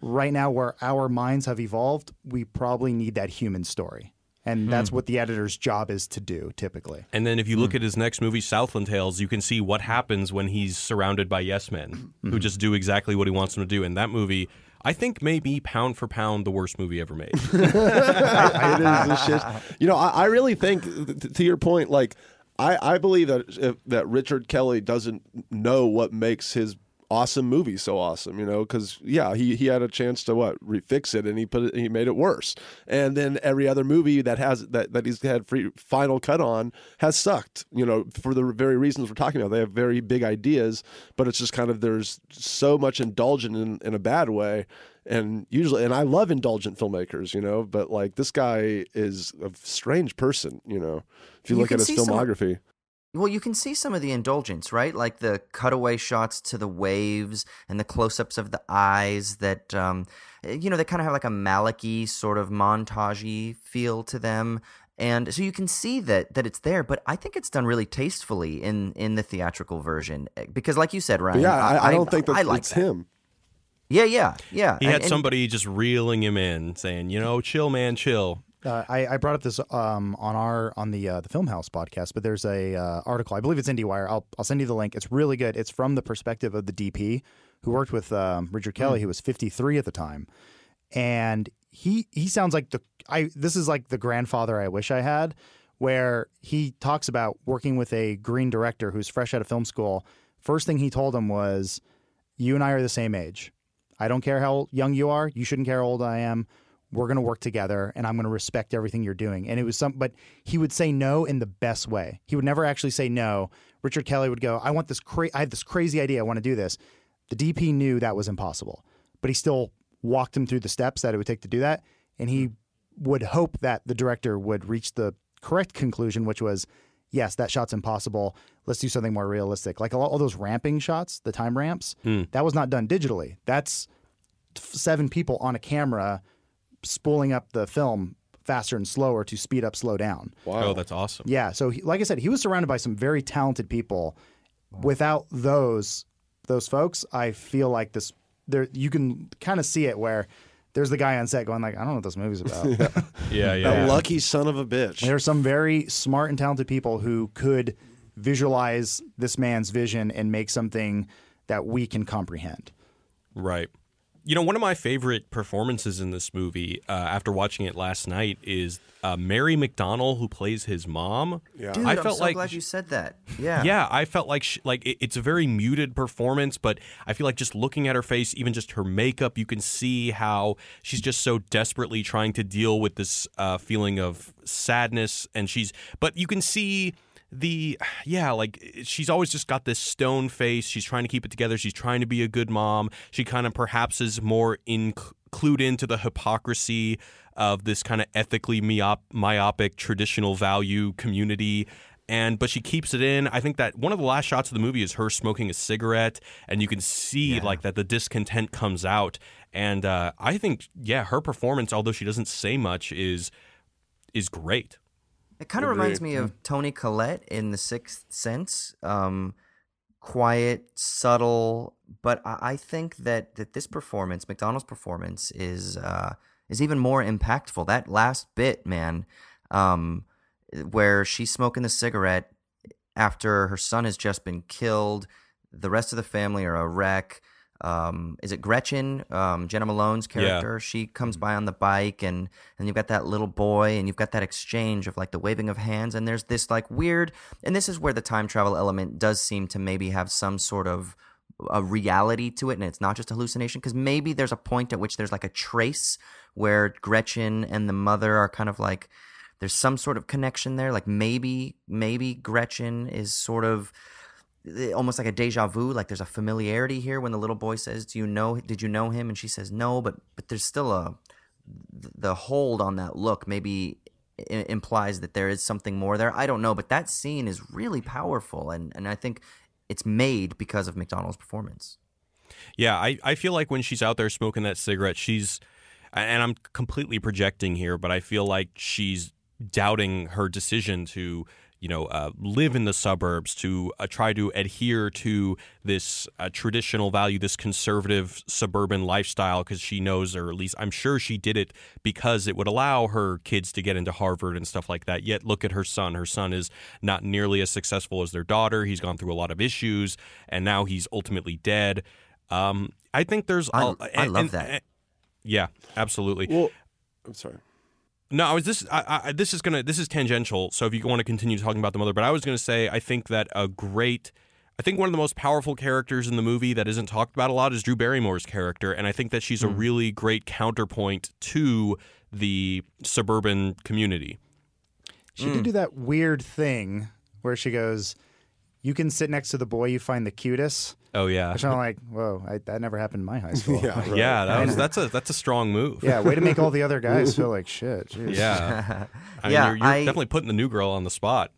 right now where our minds have evolved we probably need that human story and that's hmm. what the editor's job is to do typically and then if you look hmm. at his next movie southland tales you can see what happens when he's surrounded by yes men mm-hmm. who just do exactly what he wants them to do in that movie I think maybe pound for pound the worst movie ever made. *laughs* it is shit. You know, I, I really think th- to your point, like I, I believe that if, that Richard Kelly doesn't know what makes his awesome movie so awesome, you know, because yeah, he he had a chance to what refix it and he put it he made it worse. And then every other movie that has that that he's had free final cut on has sucked, you know, for the very reasons we're talking about. They have very big ideas, but it's just kind of there's so much indulgent in, in a bad way. And usually, and I love indulgent filmmakers, you know, but like this guy is a strange person, you know, if you, You look at his see some- filmography. Well, you can see some of the indulgence, right? Like the cutaway shots to the waves and the close-ups of the eyes that, um, you know, they kind of have like a Maliki sort of montagey feel to them, and so you can see that that it's there. But I think it's done really tastefully in in the theatrical version eh, because, like you said, Ryan, yeah, I, I don't think that I like it's that. him. Yeah, yeah, yeah. He And- had and- somebody just reeling him in, saying, "You know, chill, man, chill." Uh, I, I brought up this um, on our on the uh, the Filmhouse podcast, but there's a uh, article. I believe it's IndieWire. I'll I'll send you the link. It's really good. It's from the perspective of the DP who worked with um, Richard Kelly, who was 53 at the time, and he he sounds like the I. This is like the grandfather I wish I had, where he talks about working with a green director who's fresh out of film school. First thing he told him was, "You and I are the same age. I don't care how young you are. You shouldn't care how old I am." We're going to work together and I'm going to respect everything you're doing. And it was some, but he would say no in the best way. He would never actually say no. Richard Kelly would go, I want this cra- I have this crazy idea. I want to do this. The DP knew that was impossible, but he still walked him through the steps that it would take to do that. And he would hope that the director would reach the correct conclusion, which was, yes, that shot's impossible. Let's do something more realistic. Like all, all those ramping shots, the time ramps, hmm. that was not done digitally. That's seven people on a camera spooling up the film faster and slower to speed up, slow down. Wow. Oh, that's awesome. Yeah. So, he, like I said, he was surrounded by some very talented people. Without those those folks, I feel like this. There, you can kind of see it where there's the guy on set going like, I don't know what this movie's about. *laughs* Yeah, *laughs* yeah. That lucky son of a bitch. There are some very smart and talented people who could visualize this man's vision and make something that we can comprehend. Right. You know, one of my favorite performances in this movie, uh, after watching it last night, is uh, Mary McDonnell, who plays his mom. Yeah. Dude, I I felt am so like glad you said that. Yeah. *laughs* Yeah, I felt like she, like it, it's a very muted performance, but I feel like just looking at her face, even just her makeup, you can see how she's just so desperately trying to deal with this uh, feeling of sadness, and she's. But you can see the yeah, like she's always just got this stone face. She's trying to keep it together. She's trying to be a good mom. She kind of perhaps is more in, clued into the hypocrisy of this kind of ethically myop, myopic traditional value community and but she keeps it in. I think that one of the last shots of the movie is her smoking a cigarette, and you can see like that the discontent comes out. And uh, I think, yeah, her performance, although she doesn't say much, is is great. It kind of reminds me of Toni Collette in The Sixth Sense. Um, quiet, subtle, but I, I think that, that this performance, McDonald's performance, is uh, is even more impactful. That last bit, man, um, where she's smoking the cigarette after her son has just been killed, the rest of the family are a wreck. Um, is it Gretchen, um, Jena Malone's character? She comes by on the bike, and and you've got that little boy, and you've got that exchange of like the waving of hands, and there's this like weird, and this is where the time travel element does seem to maybe have some sort of a reality to it, and it's not just hallucination. Because maybe there's a point at which there's like a trace where Gretchen and the mother are kind of like there's some sort of connection there. Like maybe maybe Gretchen is sort of almost like a deja vu like there's a familiarity here when the little boy says do you know did you know him? And she says no but but there's still a the hold on that look maybe implies that there is something more there. I don't know but that scene is really powerful and and i think it's made because of mcdonald's performance. Yeah, I, I feel like when she's out there smoking that cigarette, she's, and I'm completely projecting here, but I feel like she's doubting her decision to, you know, uh, live in the suburbs, to uh, try to adhere to this uh, traditional value, this conservative suburban lifestyle, because she knows, or at least I'm sure she did it because it would allow her kids to get into Harvard and stuff like that. Yet look at her son. Her son is not nearly as successful as their daughter. He's gone through a lot of issues, and now he's ultimately dead. Um, I think there's. I- a- I and- love and- that. and- yeah, absolutely. Well, I'm sorry. No, I was this. I, I, this is gonna. This is tangential. So if you want to continue talking about the mother, but I was gonna say I think that a great. I think one of the most powerful characters in the movie that isn't talked about a lot is Drew Barrymore's character, and I think that she's a hmm. really great counterpoint to the suburban community. She did hmm. do that weird thing where she goes, "You can sit next to the boy you find the cutest." Oh yeah, Which I'm like, "Whoa, I, that never happened in my high school." *laughs* Yeah, right. yeah, that was, that's a that's a strong move. Yeah, way to make all the other guys *laughs* feel like shit. Jeez. yeah. *laughs* I mean, Yeah, you're, you're I- definitely putting the new girl on the spot.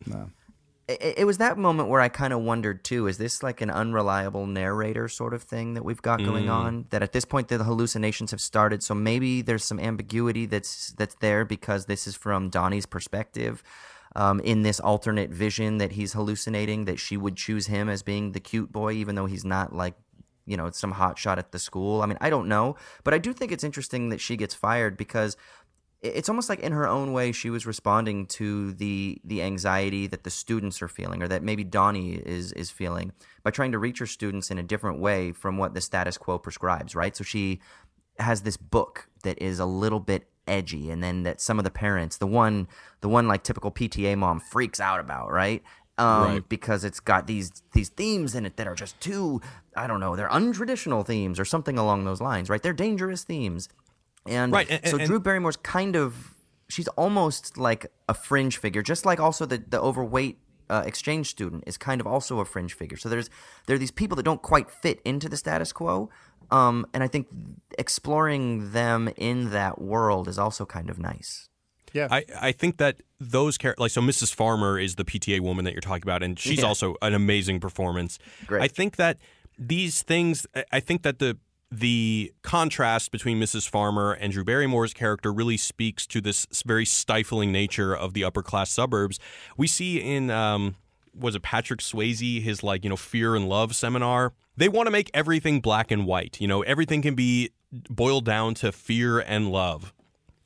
it, it was that moment where I kind of wondered too: is this like an unreliable narrator sort of thing that we've got going mm. on? That at this point the hallucinations have started, so maybe there's some ambiguity that's that's there because this is from Donnie's perspective. Um, in this alternate vision that he's hallucinating, that she would choose him as being the cute boy, even though he's not like, you know, some hot shot at the school. I mean, I don't know, but I do think it's interesting that she gets fired because it's almost like in her own way she was responding to the the anxiety that the students are feeling or that maybe Donnie is is feeling by trying to reach her students in a different way from what the status quo prescribes right so she has this book that is a little bit edgy and then that some of the parents the one the one like typical PTA mom freaks out about right um, Right. because it's got these these themes in it that are just too I don't know they're untraditional themes or something along those lines right they're dangerous themes and Right, and- so and- Drew Barrymore's kind of she's almost like a fringe figure, just like also the the overweight uh, exchange student is kind of also a fringe figure. So there's there are these people that don't quite fit into the status quo, um, and I think exploring them in that world is also kind of nice. Yeah. I, I think that those characters, like so, Mrs. Farmer is the PTA woman that you're talking about, and she's Yeah. also an amazing performance. Great. I think that these things, I- I think that the the contrast between Mrs. Farmer and Drew Barrymore's character really speaks to this very stifling nature of the upper class suburbs. We see in um, was it Patrick Swayze his like you know fear and love seminar. They want to make everything black and white. You know everything can be boiled down to fear and love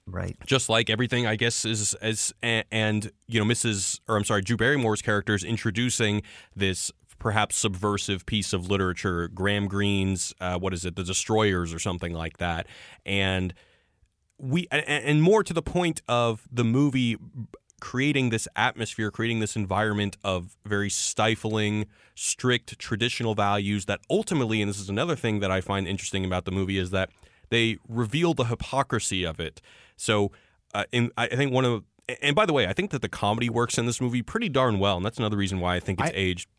Right. just like everything I guess is as and, and you know Mrs. or I'm sorry Drew Barrymore's character is introducing this perhaps subversive piece of literature Graham Greene's uh, what is it the Destroyers or something like that and we and, and more to the point of the movie creating this atmosphere creating this environment of very stifling strict traditional values that ultimately and this is another thing that I find interesting about the movie is that they reveal the hypocrisy of it so uh, in, I I think one of and by the way, I think that the comedy works in this movie pretty darn well, and that's another reason why I think it's I- aged.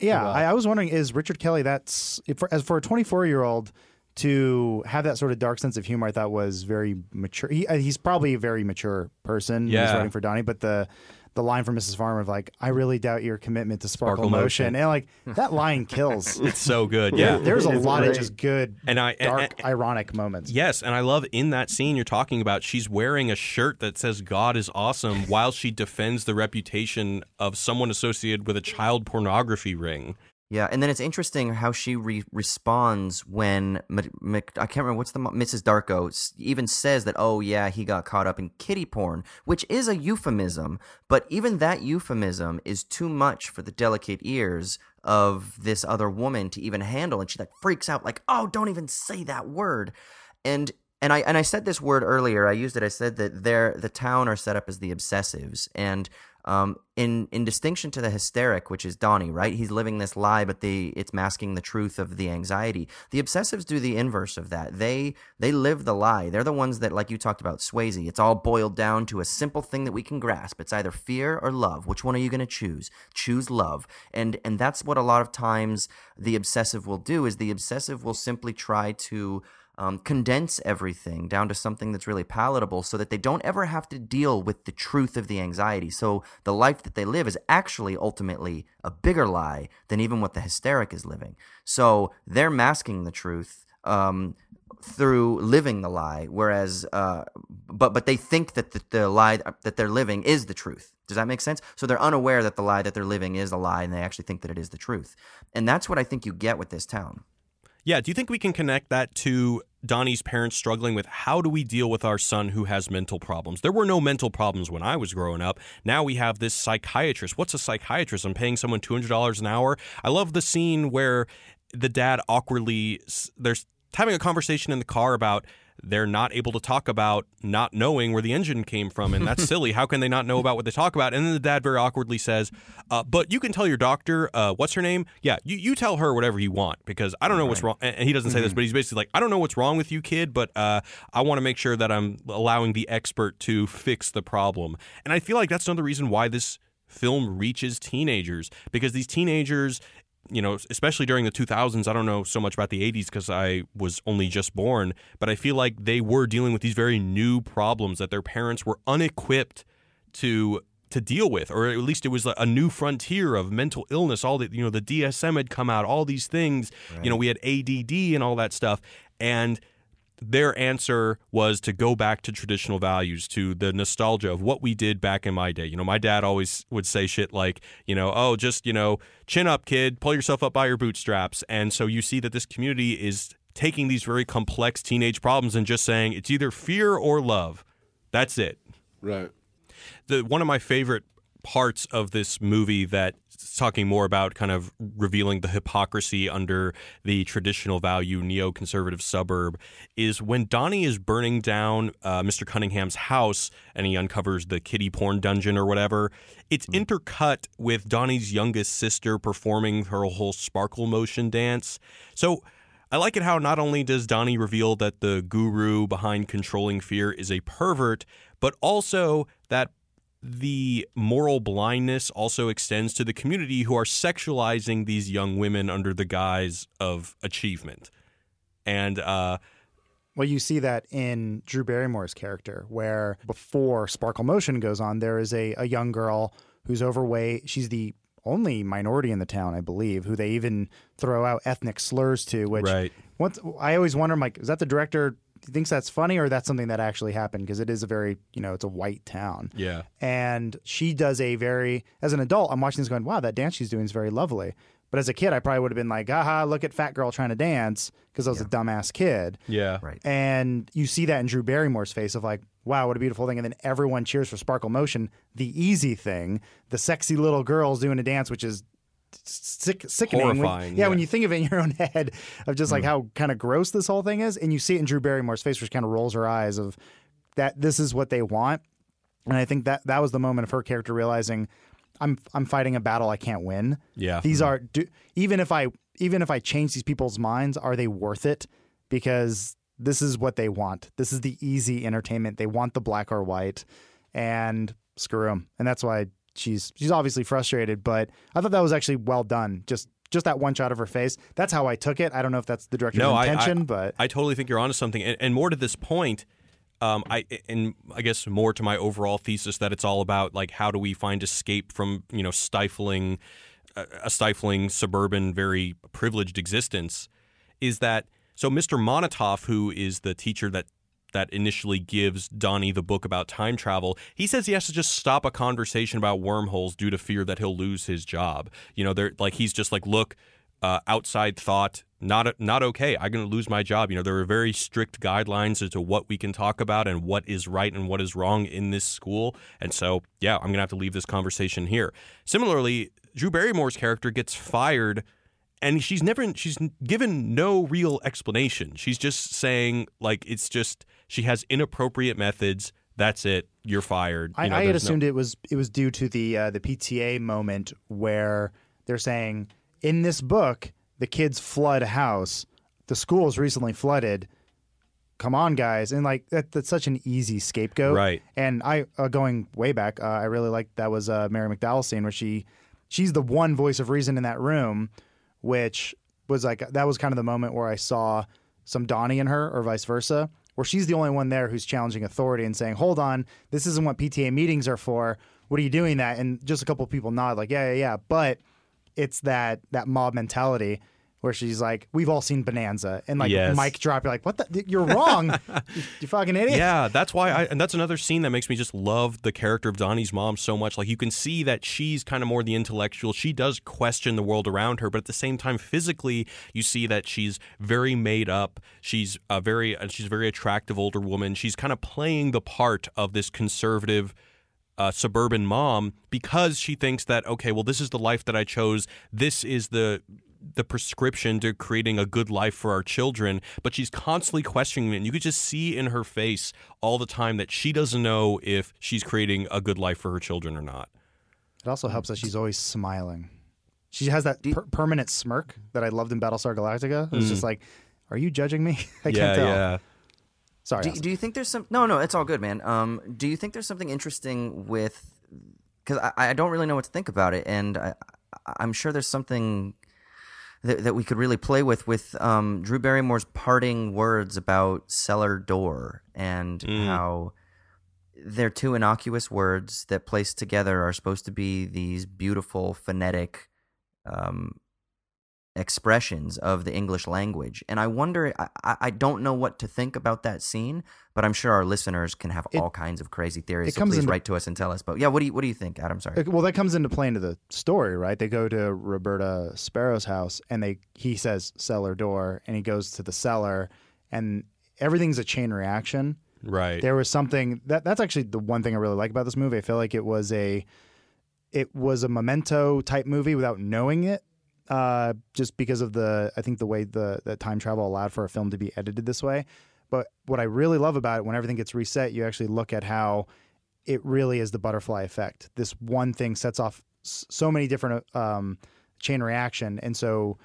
Yeah, I, I was wondering, is Richard Kelly that's for, as for a 24 year old to have that sort of dark sense of humor? I thought was very mature. He, uh, he's probably a very mature person. when he's Yeah. writing for Donnie, but the the line from Mrs. Farmer of like, "I really doubt your commitment to Sparkle, Sparkle Motion," Motion. and like that line kills. *laughs* It's so good, yeah. There's a It's lot of just good, And I and- dark, and- ironic moments. Yes, and I love in that scene you're talking about. She's wearing a shirt that says "God is awesome" while she defends the reputation of someone associated with a child pornography ring. Yeah, and then it's interesting how she re- responds when M- Mc- I can't remember what's the Mrs. Darko even says that oh yeah he got caught up in kitty porn, which is a euphemism, but even that euphemism is too much for the delicate ears of this other woman to even handle, and she like freaks out like oh don't even say that word, and and I and I said this word earlier. I used it. I said that they're the town are set up as the obsessives, and um, in in distinction to the hysteric, which is Donnie, right? He's living this lie, but the it's masking the truth of the anxiety. The obsessives do the inverse of that. They they live the lie. They're the ones that, like you talked about, Swayze. It's all boiled down to a simple thing that we can grasp. It's either fear or love. Which one are you going to choose? Choose love, and and that's what a lot of times the obsessive will do. Is the obsessive will simply try to um, condense everything down to something that's really palatable so that they don't ever have to deal with the truth of the anxiety. So the life that they live is actually ultimately a bigger lie than even what the hysteric is living. So they're masking the truth. Um, through living the lie whereas uh, but but they think that the, the lie that they're living is the truth does that make sense so they're unaware that the lie that they're living is a lie and they actually think that it is the truth and that's what i think you get with this town Yeah, do you think we can connect that to Donnie's parents struggling with how do we deal with our son who has mental problems? There were no mental problems when I was growing up. Now we have this psychiatrist. What's a psychiatrist? I'm paying someone $200 an hour. I love the scene where the dad awkwardly there's having a conversation in the car about they're not able to talk about not knowing where the engine came from, and that's *laughs* silly. How can they not know about what they talk about? And then the dad very awkwardly says, uh, "But you can tell your doctor, uh, what's her name? Yeah, you, you tell her whatever you want because I don't know what's wrong." And he doesn't say this, but he's basically like, "I don't know what's wrong with you, kid, but uh, I want to make sure that I'm allowing the expert to fix the problem." And I feel like that's another reason why this film reaches teenagers because these teenagers you know, especially during the 2000s, I don't know so much about the 80s because I was only just born, but I feel like they were dealing with these very new problems that their parents were unequipped to to deal with, or at least it was a new frontier of mental illness. All the you know, the DSM had come out, all these things. You know, we had ADD and all that stuff, and their answer was to go back to traditional values, to the nostalgia of what we did back in my day. You know, my dad always would say shit like, you know, oh, just, you know, chin up, kid, pull yourself up by your bootstraps. And so you see that this community is taking these very complex teenage problems and just saying it's either fear or love. That's it. Right. The one of my favorite parts of this movie that talking more about kind of revealing the hypocrisy under the traditional value neoconservative suburb is when Donnie is burning down uh, Mr. Cunningham's house and he uncovers the kiddie porn dungeon or whatever. It's intercut with Donnie's youngest sister performing her whole sparkle motion dance. So I like it how not only does Donnie reveal that the guru behind controlling fear is a pervert, but also that the moral blindness also extends to the community who are sexualizing these young women under the guise of achievement. And uh, Well, you see that in Drew Barrymore's character, where before Sparkle Motion goes on, there is a, a young girl who's overweight. She's the only minority in the town, I believe, who they even throw out ethnic slurs to. Which Right. once I always wonder, I'm like, is that the director thinks that's funny, or that's something that actually happened? Because it is a very, you know, it's a white town. yeah, and she does a very as an adult i'm watching this going wow that dance she's doing is very lovely. But as a kid i probably would have been like aha look at fat girl trying to dance because i was a dumbass kid. Yeah, Right. and you see that in drew barrymore's face of like wow what a beautiful thing. And then everyone cheers for sparkle motion the easy thing. The sexy little girls doing a dance which is sick, sickening When- yeah, yeah. when you think of it in your own *laughs* head of just like hmm. how kind of gross this whole thing is and you see it in drew barrymore's face which kind of rolls her eyes of that this is what they want and I think that that was the moment of her character realizing, I'm I'm fighting a battle I can't win. Yeah. These hmm. are do, even if I even if I change these people's minds, are they worth it? Because this is what they want. This is the easy entertainment. They want the black or white, and screw them. And that's why she's she's obviously frustrated. But I thought that was actually well done. Just just that one shot of her face. That's how I took it. I don't know if that's the director's No, intention, I, but I totally think you're onto something. And, and more to this point, um, I and I guess more to my overall thesis that it's all about like how do we find escape from you know stifling a a stifling suburban very privileged existence is that so Mr. Monnitoff who is the teacher that that initially gives Donnie the book about time travel, he says he has to just stop a conversation about wormholes due to fear that he'll lose his job. You know, they're like he's just like, look, uh, outside thought, not not okay. I'm going to lose my job. You know, there are very strict guidelines as to what we can talk about and what is right and what is wrong in this school. And so, yeah, I'm going to have to leave this conversation here. Similarly, Drew Barrymore's character gets fired and she's never she's given no real explanation. She's just saying like it's just she has inappropriate methods. That's it. You're fired. I, You know, I had there's no- assumed it was it was due to the uh, the PTA moment where they're saying in this book the kids flood a house, the school is recently flooded. Come on, guys, and like that, that's such an easy scapegoat, Right. And I uh, going way back, uh, I really liked that was uh, Mary McDowell scene where she she's the one voice of reason in that room, which was like that was kind of the moment where I saw some Donnie in her, or vice versa, where she's the only one there who's challenging authority and saying, "Hold on, this isn't what PTA meetings are for. What are you doing that?" And just a couple people nod, like, "Yeah, yeah, yeah," but it's that that mob mentality where she's like, "We've all seen Bonanza," and like Yes. mic drop, you're like, "What the? You're wrong, *laughs* you, you fucking idiot." Yeah, that's why I and that's another scene that makes me just love the character of Donnie's mom so much. Like you can see that she's kind of more the intellectual. She does question the world around her, but at the same time physically you see that she's very made up. She's a very she's a very attractive older woman. She's kind of playing the part of this conservative uh, suburban mom because she thinks that okay, well, this is the life that I chose. This is the the prescription to creating a good life for our children, but she's constantly questioning it. And you could just see in her face all the time that she doesn't know if she's creating a good life for her children or not. It also helps that she's always smiling. She has that per- permanent smirk that I loved in Battlestar Galactica. It's just like, are you judging me? *laughs* I yeah, can't tell. yeah. Sorry. Do, do you think there's some? No, no, it's all good, man. Um, do you think there's something interesting with? Because I, I don't really know what to think about it, and I, I'm sure there's something that, that we could really play with with um, Drew Barrymore's parting words about cellar door and how they're two innocuous words that placed together are supposed to be these beautiful phonetic um, expressions of the English language. And I wonder, I, I- I don't know what to think about that scene, but I'm sure our listeners can have It- all kinds of crazy theories. it So comes please into- write to us and tell us. But yeah, what do you what do you think, Adam? Sorry. Well, that comes into play into the story, right? They go to Roberta Sparrow's house, and they he says cellar door, and he goes to the cellar, and everything's a chain reaction. Right. There was something that that's actually the one thing I really like about this movie. I feel like it was a it was a memento type movie without knowing it. Uh, just because of the I think the way the the time travel allowed for a film to be edited this way. But what I really love about it when everything gets reset, you actually look at how it really is the butterfly effect. This one thing sets off so many different um, chain reaction, and so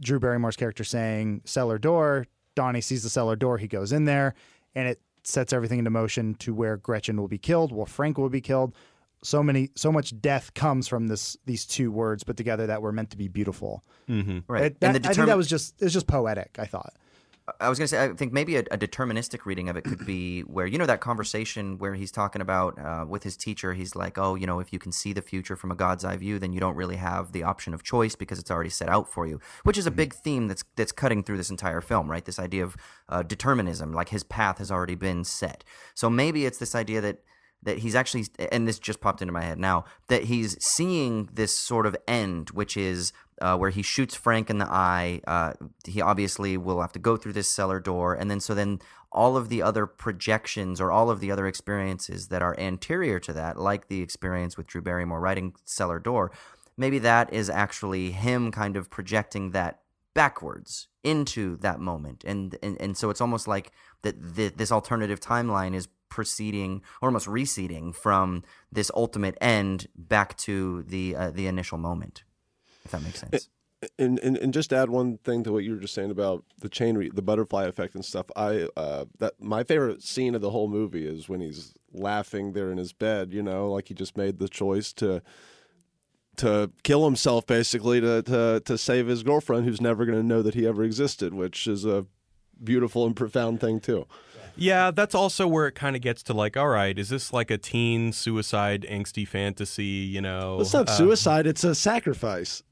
Drew Barrymore's character saying cellar door, Donnie sees the cellar door, he goes in there, and it sets everything into motion to where Gretchen will be killed, where Frank will be killed. So many, so much death comes from this these two words put together that were meant to be beautiful. mm-hmm. Right. It- that- and the I think that was just it's just poetic. I thought. I was going to say, I think maybe a, a deterministic reading of it could be where, you know, that conversation where he's talking about uh, with his teacher, he's like, oh, you know, if you can see the future from a God's eye view, then you don't really have the option of choice because it's already set out for you, which is a big theme that's that's cutting through this entire film, right? This idea of uh, determinism, like his path has already been set. So maybe it's this idea that that he's actually and this just popped into my head now that he's seeing this sort of end which is uh, where he shoots frank in the eye uh, he obviously will have to go through this cellar door and then so then all of the other projections or all of the other experiences that are anterior to that like the experience with drew barrymore writing cellar door maybe that is actually him kind of projecting that backwards into that moment. And and, and so it's almost like that this alternative timeline is proceeding or almost receding from this ultimate end back to the uh, the initial moment if that makes sense and, and and just add one thing to what you were just saying about the chain, re- the butterfly effect and stuff. I uh, that my favorite scene of the whole movie is when he's laughing there in his bed. You know, like he just made the choice to to kill himself, basically to to to save his girlfriend, who's never going to know that he ever existed, which is a beautiful and profound thing too. Yeah, that's also where it kind of gets to like, all right, is this like a teen suicide angsty fantasy? You know, It's not Uh, suicide; it's a sacrifice.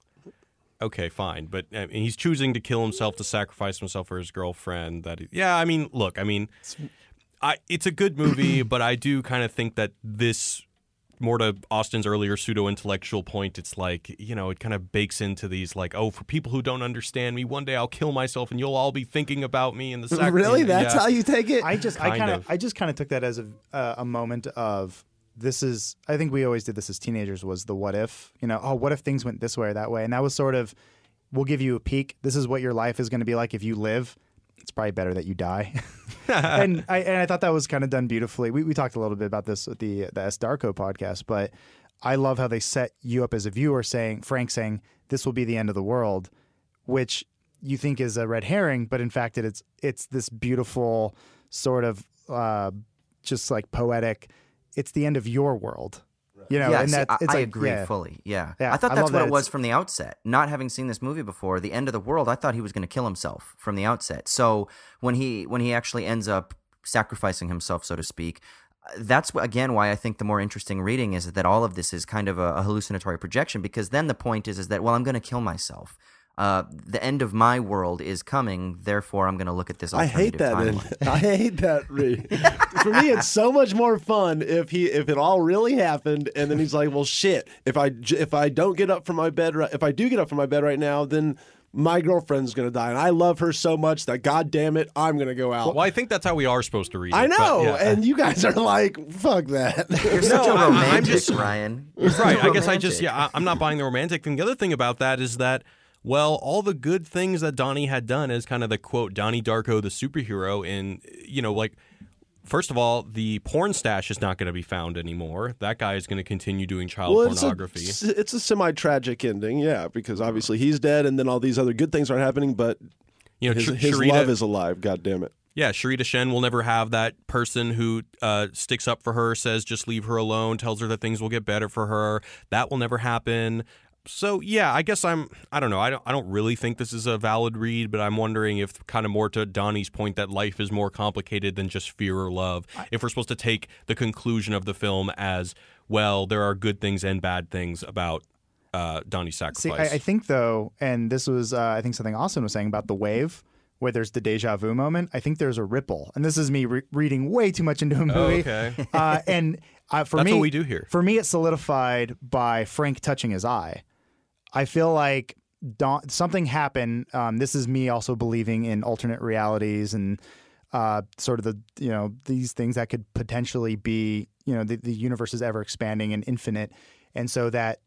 okay, fine, but I mean, he's choosing to kill himself to sacrifice himself for his girlfriend. That, he, yeah, I mean, look, I mean, I it's a good movie, but I do kind of think that this. More to Austin's earlier pseudo intellectual point, it's like, you know, it kind of bakes into these, like, oh, for people who don't understand me, one day I'll kill myself and you'll all be thinking about me in the *laughs* sac- really, that's yeah. how you take it. I just I Kind kind of. of I just kind of took that as a uh, a moment of this is I think we always did this as teenagers was the what if you know oh what if things went this way or that way and that was sort of we'll give you a peek this is what your life is going to be like if you live it's probably better that you die *laughs* *laughs* and I and I thought that was kind of done beautifully we we talked a little bit about this with the the S Darko podcast but I love how they set you up as a viewer saying Frank saying this will be the end of the world which you think is a red herring, but in fact it, it's it's this beautiful sort of uh, just like poetic. It's the end of your world, you know. yeah, and see, that I, it's I like, agree yeah. fully. Yeah. Yeah, I thought that's love what that it was from the outset. Not having seen this movie before, the end of the world, I thought he was going to kill himself from the outset. So when he when he actually ends up sacrificing himself, so to speak, that's again why I think the more interesting reading is that all of this is kind of a, a hallucinatory projection. Because then the point is is that well, I'm going to kill myself. Uh, the end of my world is coming. Therefore, I'm going to look at this. I hate that. alternative I hate that. Read. For me, it's so much more fun if he if it all really happened, and then he's like, "Well, shit. If I j- if I don't get up from my bed, right, if I do get up from my bed right now, then my girlfriend's gonna die, and I love her so much that God damn it, I'm gonna go out." Well, I think that's how we are supposed to read it. I but, know, yeah. and you guys are like, "Fuck that." *laughs* You're *laughs* such No, a I- I'm romantic, just- Ryan. You're right. a I guess I just yeah, I, I'm not buying the romantic thing. The other thing about that is that well, all the good things that Donnie had done as kind of the quote Donnie Darko the superhero in you know like first of all, the porn stash is not going to be found anymore. That guy is going to continue doing child Well, it's pornography. a, it's a semi-tragic ending, yeah, because obviously he's dead, and then all these other good things aren't happening, but you know, his, his love is alive. God damn it! Yeah, Cherita Chen will never have that person who uh, sticks up for her, says just leave her alone, tells her that things will get better for her. That will never happen. So yeah, I guess I'm. I don't know. I don't. I don't really think this is a valid read, but I'm wondering if kind of more to Donnie's point that life is more complicated than just fear or love. If we're supposed to take the conclusion of the film as well, there are good things and bad things about uh, Donnie's See, sacrifice. I, I think though, and this was uh, I think something Austin was saying about the wave, where there's the deja vu moment. I think there's a ripple, and this is me re- reading way too much into a movie. okay. *laughs* uh, and uh, for That's me, what we do here. For me, it's solidified by Frank touching his eye. I feel like Don, something happened. Um, this is me also believing in alternate realities and uh, sort of the you know these things that could potentially be you know the, the universe is ever expanding and infinite, and so that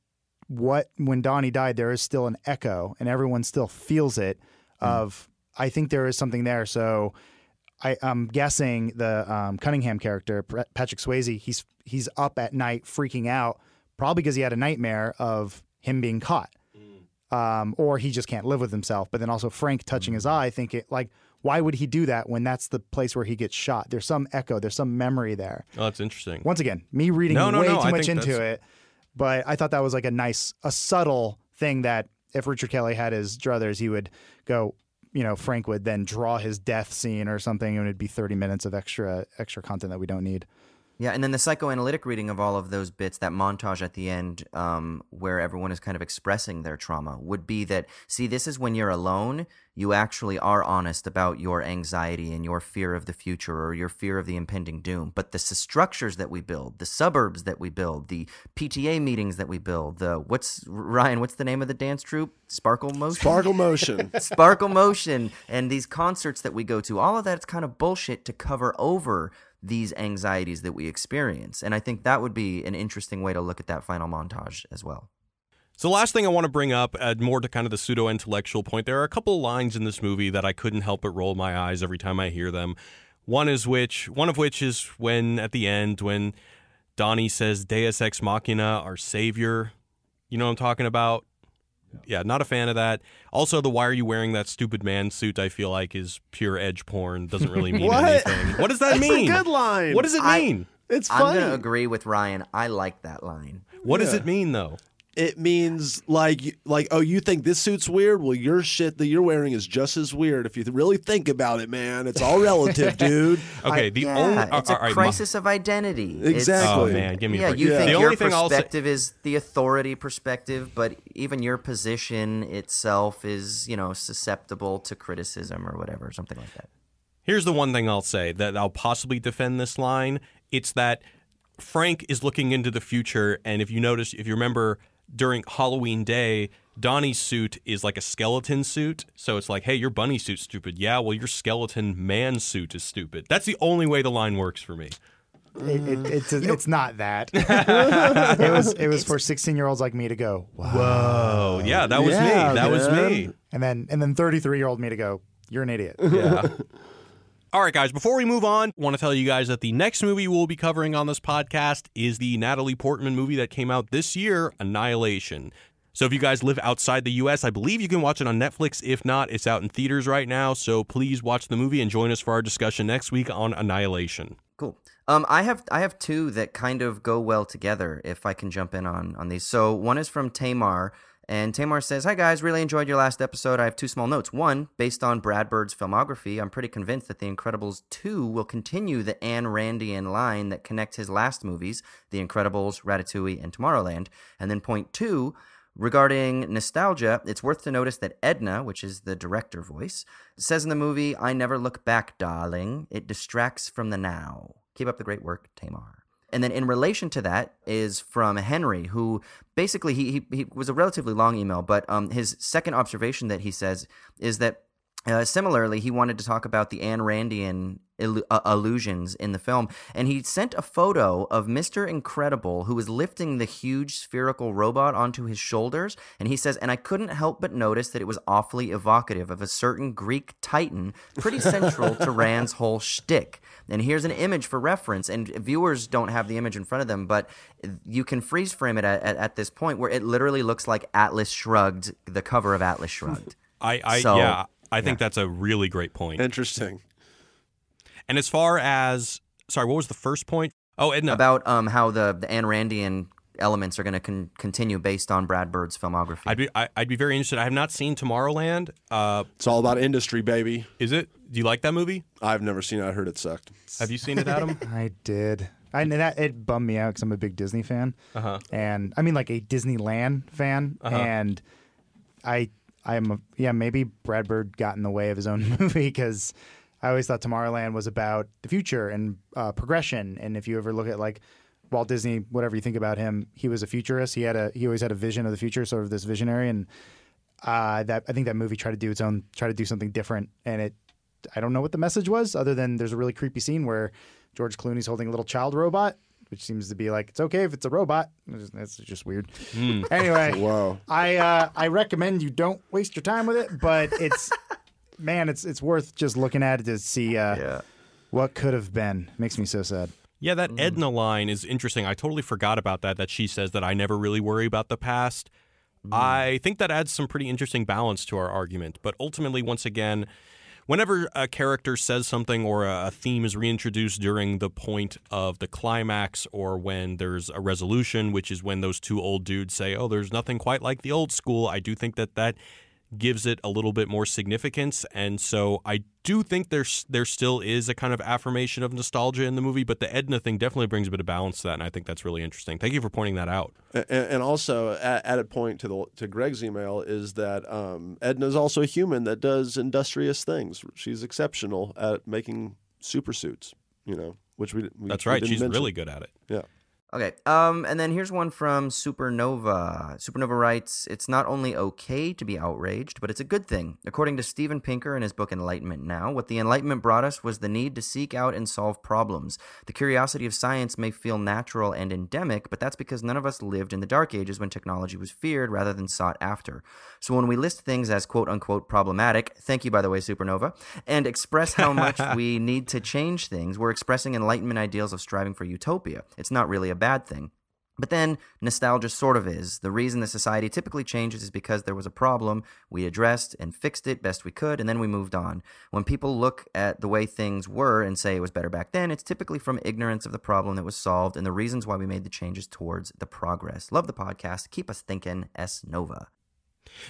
what when Donnie died, there is still an echo, and everyone still feels it. Of I think there is something there. So I, I'm guessing the um, Cunningham character, Patrick Swayze, he's he's up at night freaking out, probably because he had a nightmare of him being caught, um, or he just can't live with himself. But then also Frank touching his eye, thinking like, why would he do that when that's the place where he gets shot? There's some echo, there's some memory there. oh, that's interesting. Once again, me reading No, no, way no, too I much think into that's- it, but I thought that was like a nice, a subtle thing that if Richard Kelly had his druthers, he would go. You know, Frank would then draw his death scene or something, and it'd be 30 minutes of extra extra content that we don't need. Yeah, and then the psychoanalytic reading of all of those bits, that montage at the end, um, where everyone is kind of expressing their trauma, would be that see, this is when you're alone, you actually are honest about your anxiety and your fear of the future or your fear of the impending doom. But the s- structures that we build, the suburbs that we build, the PTA meetings that we build, the what's Ryan, what's the name of the dance troupe? Sparkle Motion? Sparkle motion. *laughs* Sparkle Motion and these concerts that we go to, all of that's kind of bullshit to cover over these anxieties that we experience. And I think that would be an interesting way to look at that final montage as well. So, last thing I want to bring up, uh, more to kind of the pseudo intellectual point, there are a couple of lines in this movie that I couldn't help but roll my eyes every time I hear them. One is which, one of which is when at the end when Donnie says "Deus ex machina," our savior. You know what I'm talking about? Yeah, not a fan of that. Also, the "Why are you wearing that stupid man suit?" I feel like is pure edge porn. Doesn't really mean *laughs* What? anything. What does that That's mean? a good line. What does it I- mean? It's I'm going to agree with Ryan. I like that line. what does it mean though? It means like like oh you think this suit's weird well your shit that you're wearing is just as weird if you really think about it man it's all relative *laughs* dude Okay, the yeah, only it's uh, all a right, crisis of identity. It's- Exactly. Oh man, give me yeah, a break. you Yeah. think the your only thing I'll say, perspective is the authority perspective, but even your position itself is, you know, susceptible to criticism or whatever, something like that. Here's the one thing I'll say that I'll possibly defend this line. It's that Frank is looking into the future, and if you notice, if you remember during Halloween Day, Donnie's suit is like a skeleton suit. So it's like, hey, your bunny suit's stupid. Yeah, well, your skeleton man suit is stupid. That's the only way the line works for me. It, it, it's it's not that. *laughs* it was it was for 16 year olds like me to go wow, Oh, yeah, that was Yeah, me. That was me. and then and then 33 year old me to go you're an idiot. Yeah. *laughs* All right, guys, before we move on, I want to tell you guys that the next movie we'll be covering on this podcast is the Natalie Portman movie that came out this year, Annihilation. So if you guys live outside the US, I believe you can watch it on Netflix. If not, it's out in theaters right now. So please watch the movie and join us for our discussion next week on Annihilation. Cool. Um, I have I have two that kind of go well together. If I can jump in on on these. So one is from Tamar, and Tamar says, "Hi guys, really enjoyed your last episode. I have two small notes. One, based on Brad Bird's filmography, I'm pretty convinced that The Incredibles 2 will continue the Ayn Randian line that connects his last movies, The Incredibles, Ratatouille, and Tomorrowland. And then two. Regarding nostalgia, it's worth to notice that Edna, which is the director voice, says in the movie, I never look back, darling. It distracts from the now. Keep up the great work, Tamar. And then in relation to that is from Henry, who basically he, he, he was a relatively long email, but um, his second observation that he says is that Uh, similarly, he wanted to talk about the Ayn Randian illu- uh, illusions in the film, and he sent a photo of Mr. Incredible, who was lifting the huge spherical robot onto his shoulders. And he says, and I couldn't help but notice that it was awfully evocative of a certain Greek titan, pretty central to *laughs* Rand's whole shtick. And here's an image for reference, and viewers don't have the image in front of them, but you can freeze frame it at, at, at this point where it literally looks like Atlas Shrugged, the cover of Atlas Shrugged. *laughs* I, I So- yeah, I think that's a really great point. Interesting. And as far as sorry, what was the first point? Oh, Edna. about um how the the Ayn Randian elements are going to con- continue based on Brad Bird's filmography. I'd be I, I'd be very interested. I have not seen Tomorrowland. Uh, It's all about industry, baby. is it? Do you like that movie? I've never seen it. I heard it sucked. Have you seen it, Adam? *laughs* I did. I and that it bummed me out because I'm a big Disney fan, Uh-huh. and I mean like a Disneyland fan, uh-huh. and I I'm a, yeah maybe Brad Bird got in the way of his own *laughs* movie because I always thought Tomorrowland was about the future and uh, progression, and if you ever look at like Walt Disney, whatever you think about him, he was a futurist. He had a he always had a vision of the future, sort of this visionary, and uh, that I think that movie tried to do its own, try to do something different, and it. I don't know what the message was, other than there's a really creepy scene where George Clooney's holding a little child robot, which seems to be like it's okay if it's a robot. It's just, weird. Anyway, *laughs* Whoa. I uh, I recommend you don't waste your time with it, but it's *laughs* man, it's it's worth just looking at it to see uh, yeah. what could have been. Makes me so sad. Yeah, that Edna line is interesting. I totally forgot about that. That she says that I never really worry about the past. I think that adds some pretty interesting balance to our argument. But ultimately, once again, whenever a character says something or a, a theme is reintroduced during the point of the climax or when there's a resolution, which is when those two old dudes say, "Oh, there's nothing quite like the old school," I do think that that gives it a little bit more significance and so I do think there's there still is a kind of affirmation of nostalgia in the movie but the Edna thing definitely brings a bit of balance to that and I think that's really interesting. Thank you for pointing that out. And, and also, a- added point to the to Greg's email is that um, is also a human that does industrious things. She's exceptional at making super suits. You know, which we, we That's right. She's mention. really good at it. Yeah. Okay. Um, and then here's one from Supernova. Supernova writes, "It's not only okay to be outraged, but it's a good thing." According to Steven Pinker in his book Enlightenment Now, what the Enlightenment brought us was the need to seek out and solve problems. The curiosity of science may feel natural and endemic, but that's because none of us lived in the Dark Ages when technology was feared rather than sought after. So when we list things as quote unquote problematic, thank you by the way, Supernova, and express how much *laughs* we need to change things, we're expressing Enlightenment ideals of striving for utopia. It's not really a bad thing. But then, nostalgia sort of is. The reason the society typically changes is because there was a problem, we addressed and fixed it best we could, and then we moved on. When people look at the way things were and say it was better back then, it's typically from ignorance of the problem that was solved and the reasons why we made the changes towards the progress. Love the podcast. Keep us thinking, S. Nova.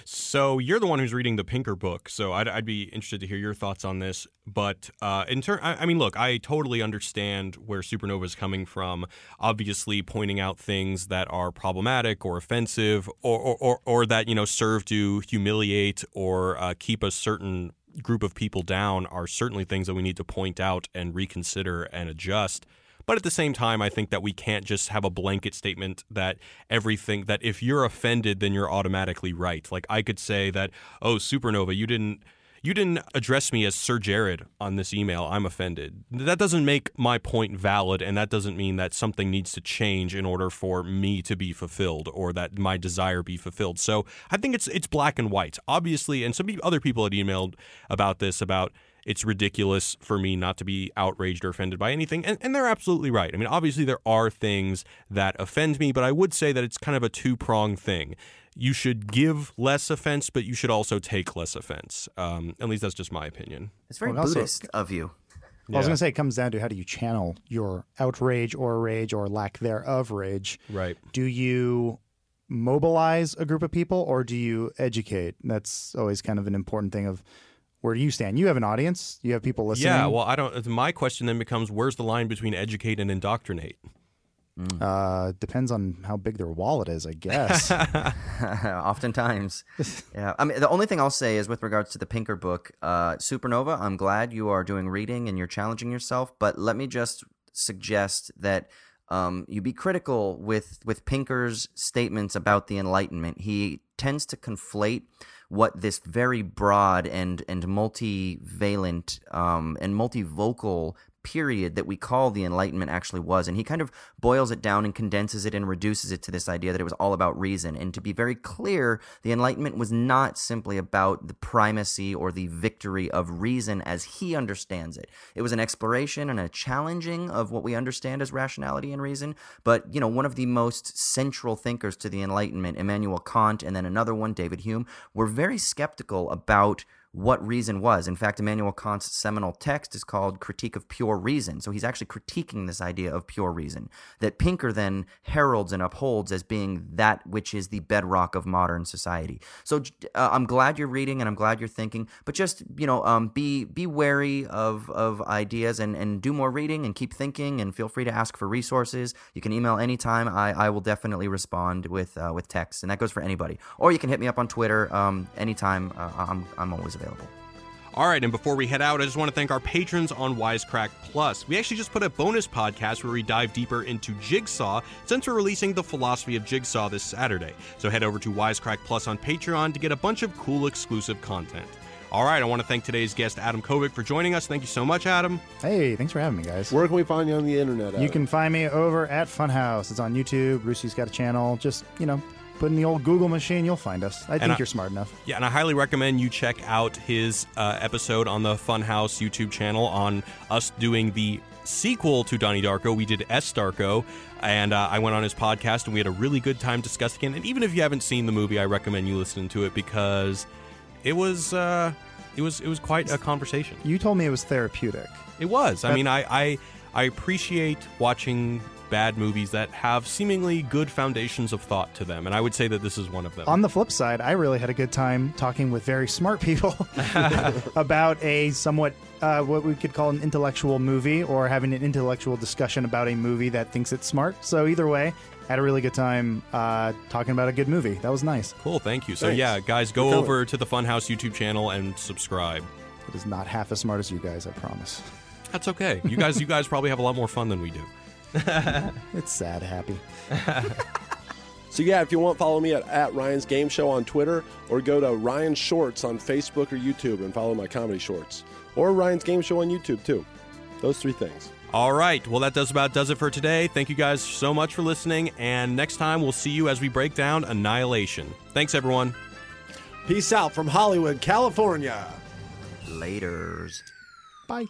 So you're the one who's reading the Pinker book, so I'd, I'd be interested to hear your thoughts on this. But uh, in turn, I, I mean, look, I totally understand where Supernova is coming from. Obviously, pointing out things that are problematic or offensive, or or, or, or that you know serve to humiliate or uh, keep a certain group of people down are certainly things that we need to point out and reconsider and adjust. But at the same time, I think that we can't just have a blanket statement that everything that if you're offended, then you're automatically right. Like I could say that, oh, Supernova, you didn't you didn't address me as Sir Jared on this email. I'm offended. That doesn't make my point valid, and that doesn't mean that something needs to change in order for me to be fulfilled or that my desire be fulfilled. So I think it's it's black and white, obviously. And some other people had emailed about this about it's ridiculous for me not to be outraged or offended by anything. And, and they're absolutely right. I mean, obviously, there are things that offend me, but I would say that it's kind of a two pronged thing. You should give less offense, but you should also take less offense. Um, at least that's just my opinion. It's very Well, also- Buddhist of you. Well, I was going to say it comes down to how do you channel your outrage or rage or lack thereof rage. Right. Do you mobilize a group of people or do you educate? That's always kind of an important thing of where do you stand? You have an audience, you have people listening. Yeah, well, I don't. My question then becomes where's the line between educate and indoctrinate? uh, depends on how big their wallet is, I guess. *laughs* *laughs* Oftentimes, yeah. I mean, the only thing I'll say is with regards to the Pinker book, uh, Supernova. I'm glad you are doing reading and you're challenging yourself, but let me just suggest that um, you be critical with with Pinker's statements about the Enlightenment. He tends to conflate what this very broad and and multivalent um, and multivocal period that we call the Enlightenment actually was. And he kind of boils it down and condenses it and reduces it to this idea that it was all about reason. And to be very clear, the Enlightenment was not simply about the primacy or the victory of reason as he understands it. It was an exploration and a challenging of what we understand as rationality and reason. But, you know, one of the most central thinkers to the Enlightenment, Immanuel Kant, and then another one, David Hume, were very skeptical about what reason was. In fact, Immanuel Kant's seminal text is called Critique of Pure Reason. So he's actually critiquing this idea of pure reason that Pinker then heralds and upholds as being that which is the bedrock of modern society. So uh, I'm glad you're reading and I'm glad you're thinking, but just you know, um, be be wary of of ideas and and do more reading and keep thinking and feel free to ask for resources. You can email anytime. I I will definitely respond with uh, with text, and that goes for anybody. Or you can hit me up on Twitter um, anytime. Uh, I'm I'm always available available. All right, and before we head out, I just want to thank our patrons on Wisecrack Plus. We actually just put a bonus podcast where we dive deeper into Jigsaw since we're releasing the philosophy of Jigsaw this Saturday. So head over to Wisecrack Plus on Patreon to get a bunch of cool exclusive content. All right, I want to thank today's guest, Adam Kovic, for joining us. Thank you so much, Adam. Hey, thanks for having me, guys. Where can we find you on the internet? Adam? You can find me over at Funhaus. It's on YouTube. Brucey's got a channel. Just, you know, Put in the old Google machine, you'll find us. I think I, you're smart enough. Yeah, and I highly recommend you check out his uh, episode on the Funhaus YouTube channel on us doing the sequel to Donnie Darko. We did S Darko, and uh, I went on his podcast, and we had a really good time discussing it. And even if you haven't seen the movie, I recommend you listen to it because it was uh, it was it was quite a conversation. You told me it was therapeutic. It was. I mean, I, I I appreciate watching bad movies that have seemingly good foundations of thought to them. And I would say that this is one of them. On the flip side, I really had a good time talking with very smart people *laughs* *laughs* about a somewhat uh, what we could call an intellectual movie or having an intellectual discussion about a movie that thinks it's smart. So either way, had a really good time uh, talking about a good movie. That was nice. Cool, thank you. So Thanks. yeah, guys, go over to the Funhaus YouTube channel and subscribe. It is not half as smart as you guys, I promise. That's okay. You guys, you guys probably have a lot more fun than we do. *laughs* it's sad happy. *laughs* so yeah, if you want, follow me at, at Ryan's Game Show on Twitter, or go to Ryan Shorts on Facebook or YouTube and follow my comedy shorts, or Ryan's Game Show on YouTube too. Those three things. All right. Well, that does about does it for today. Thank you guys so much for listening, and next time we'll see you as we break down Annihilation. Thanks, everyone. Peace out from Hollywood, California. Laters. Bye.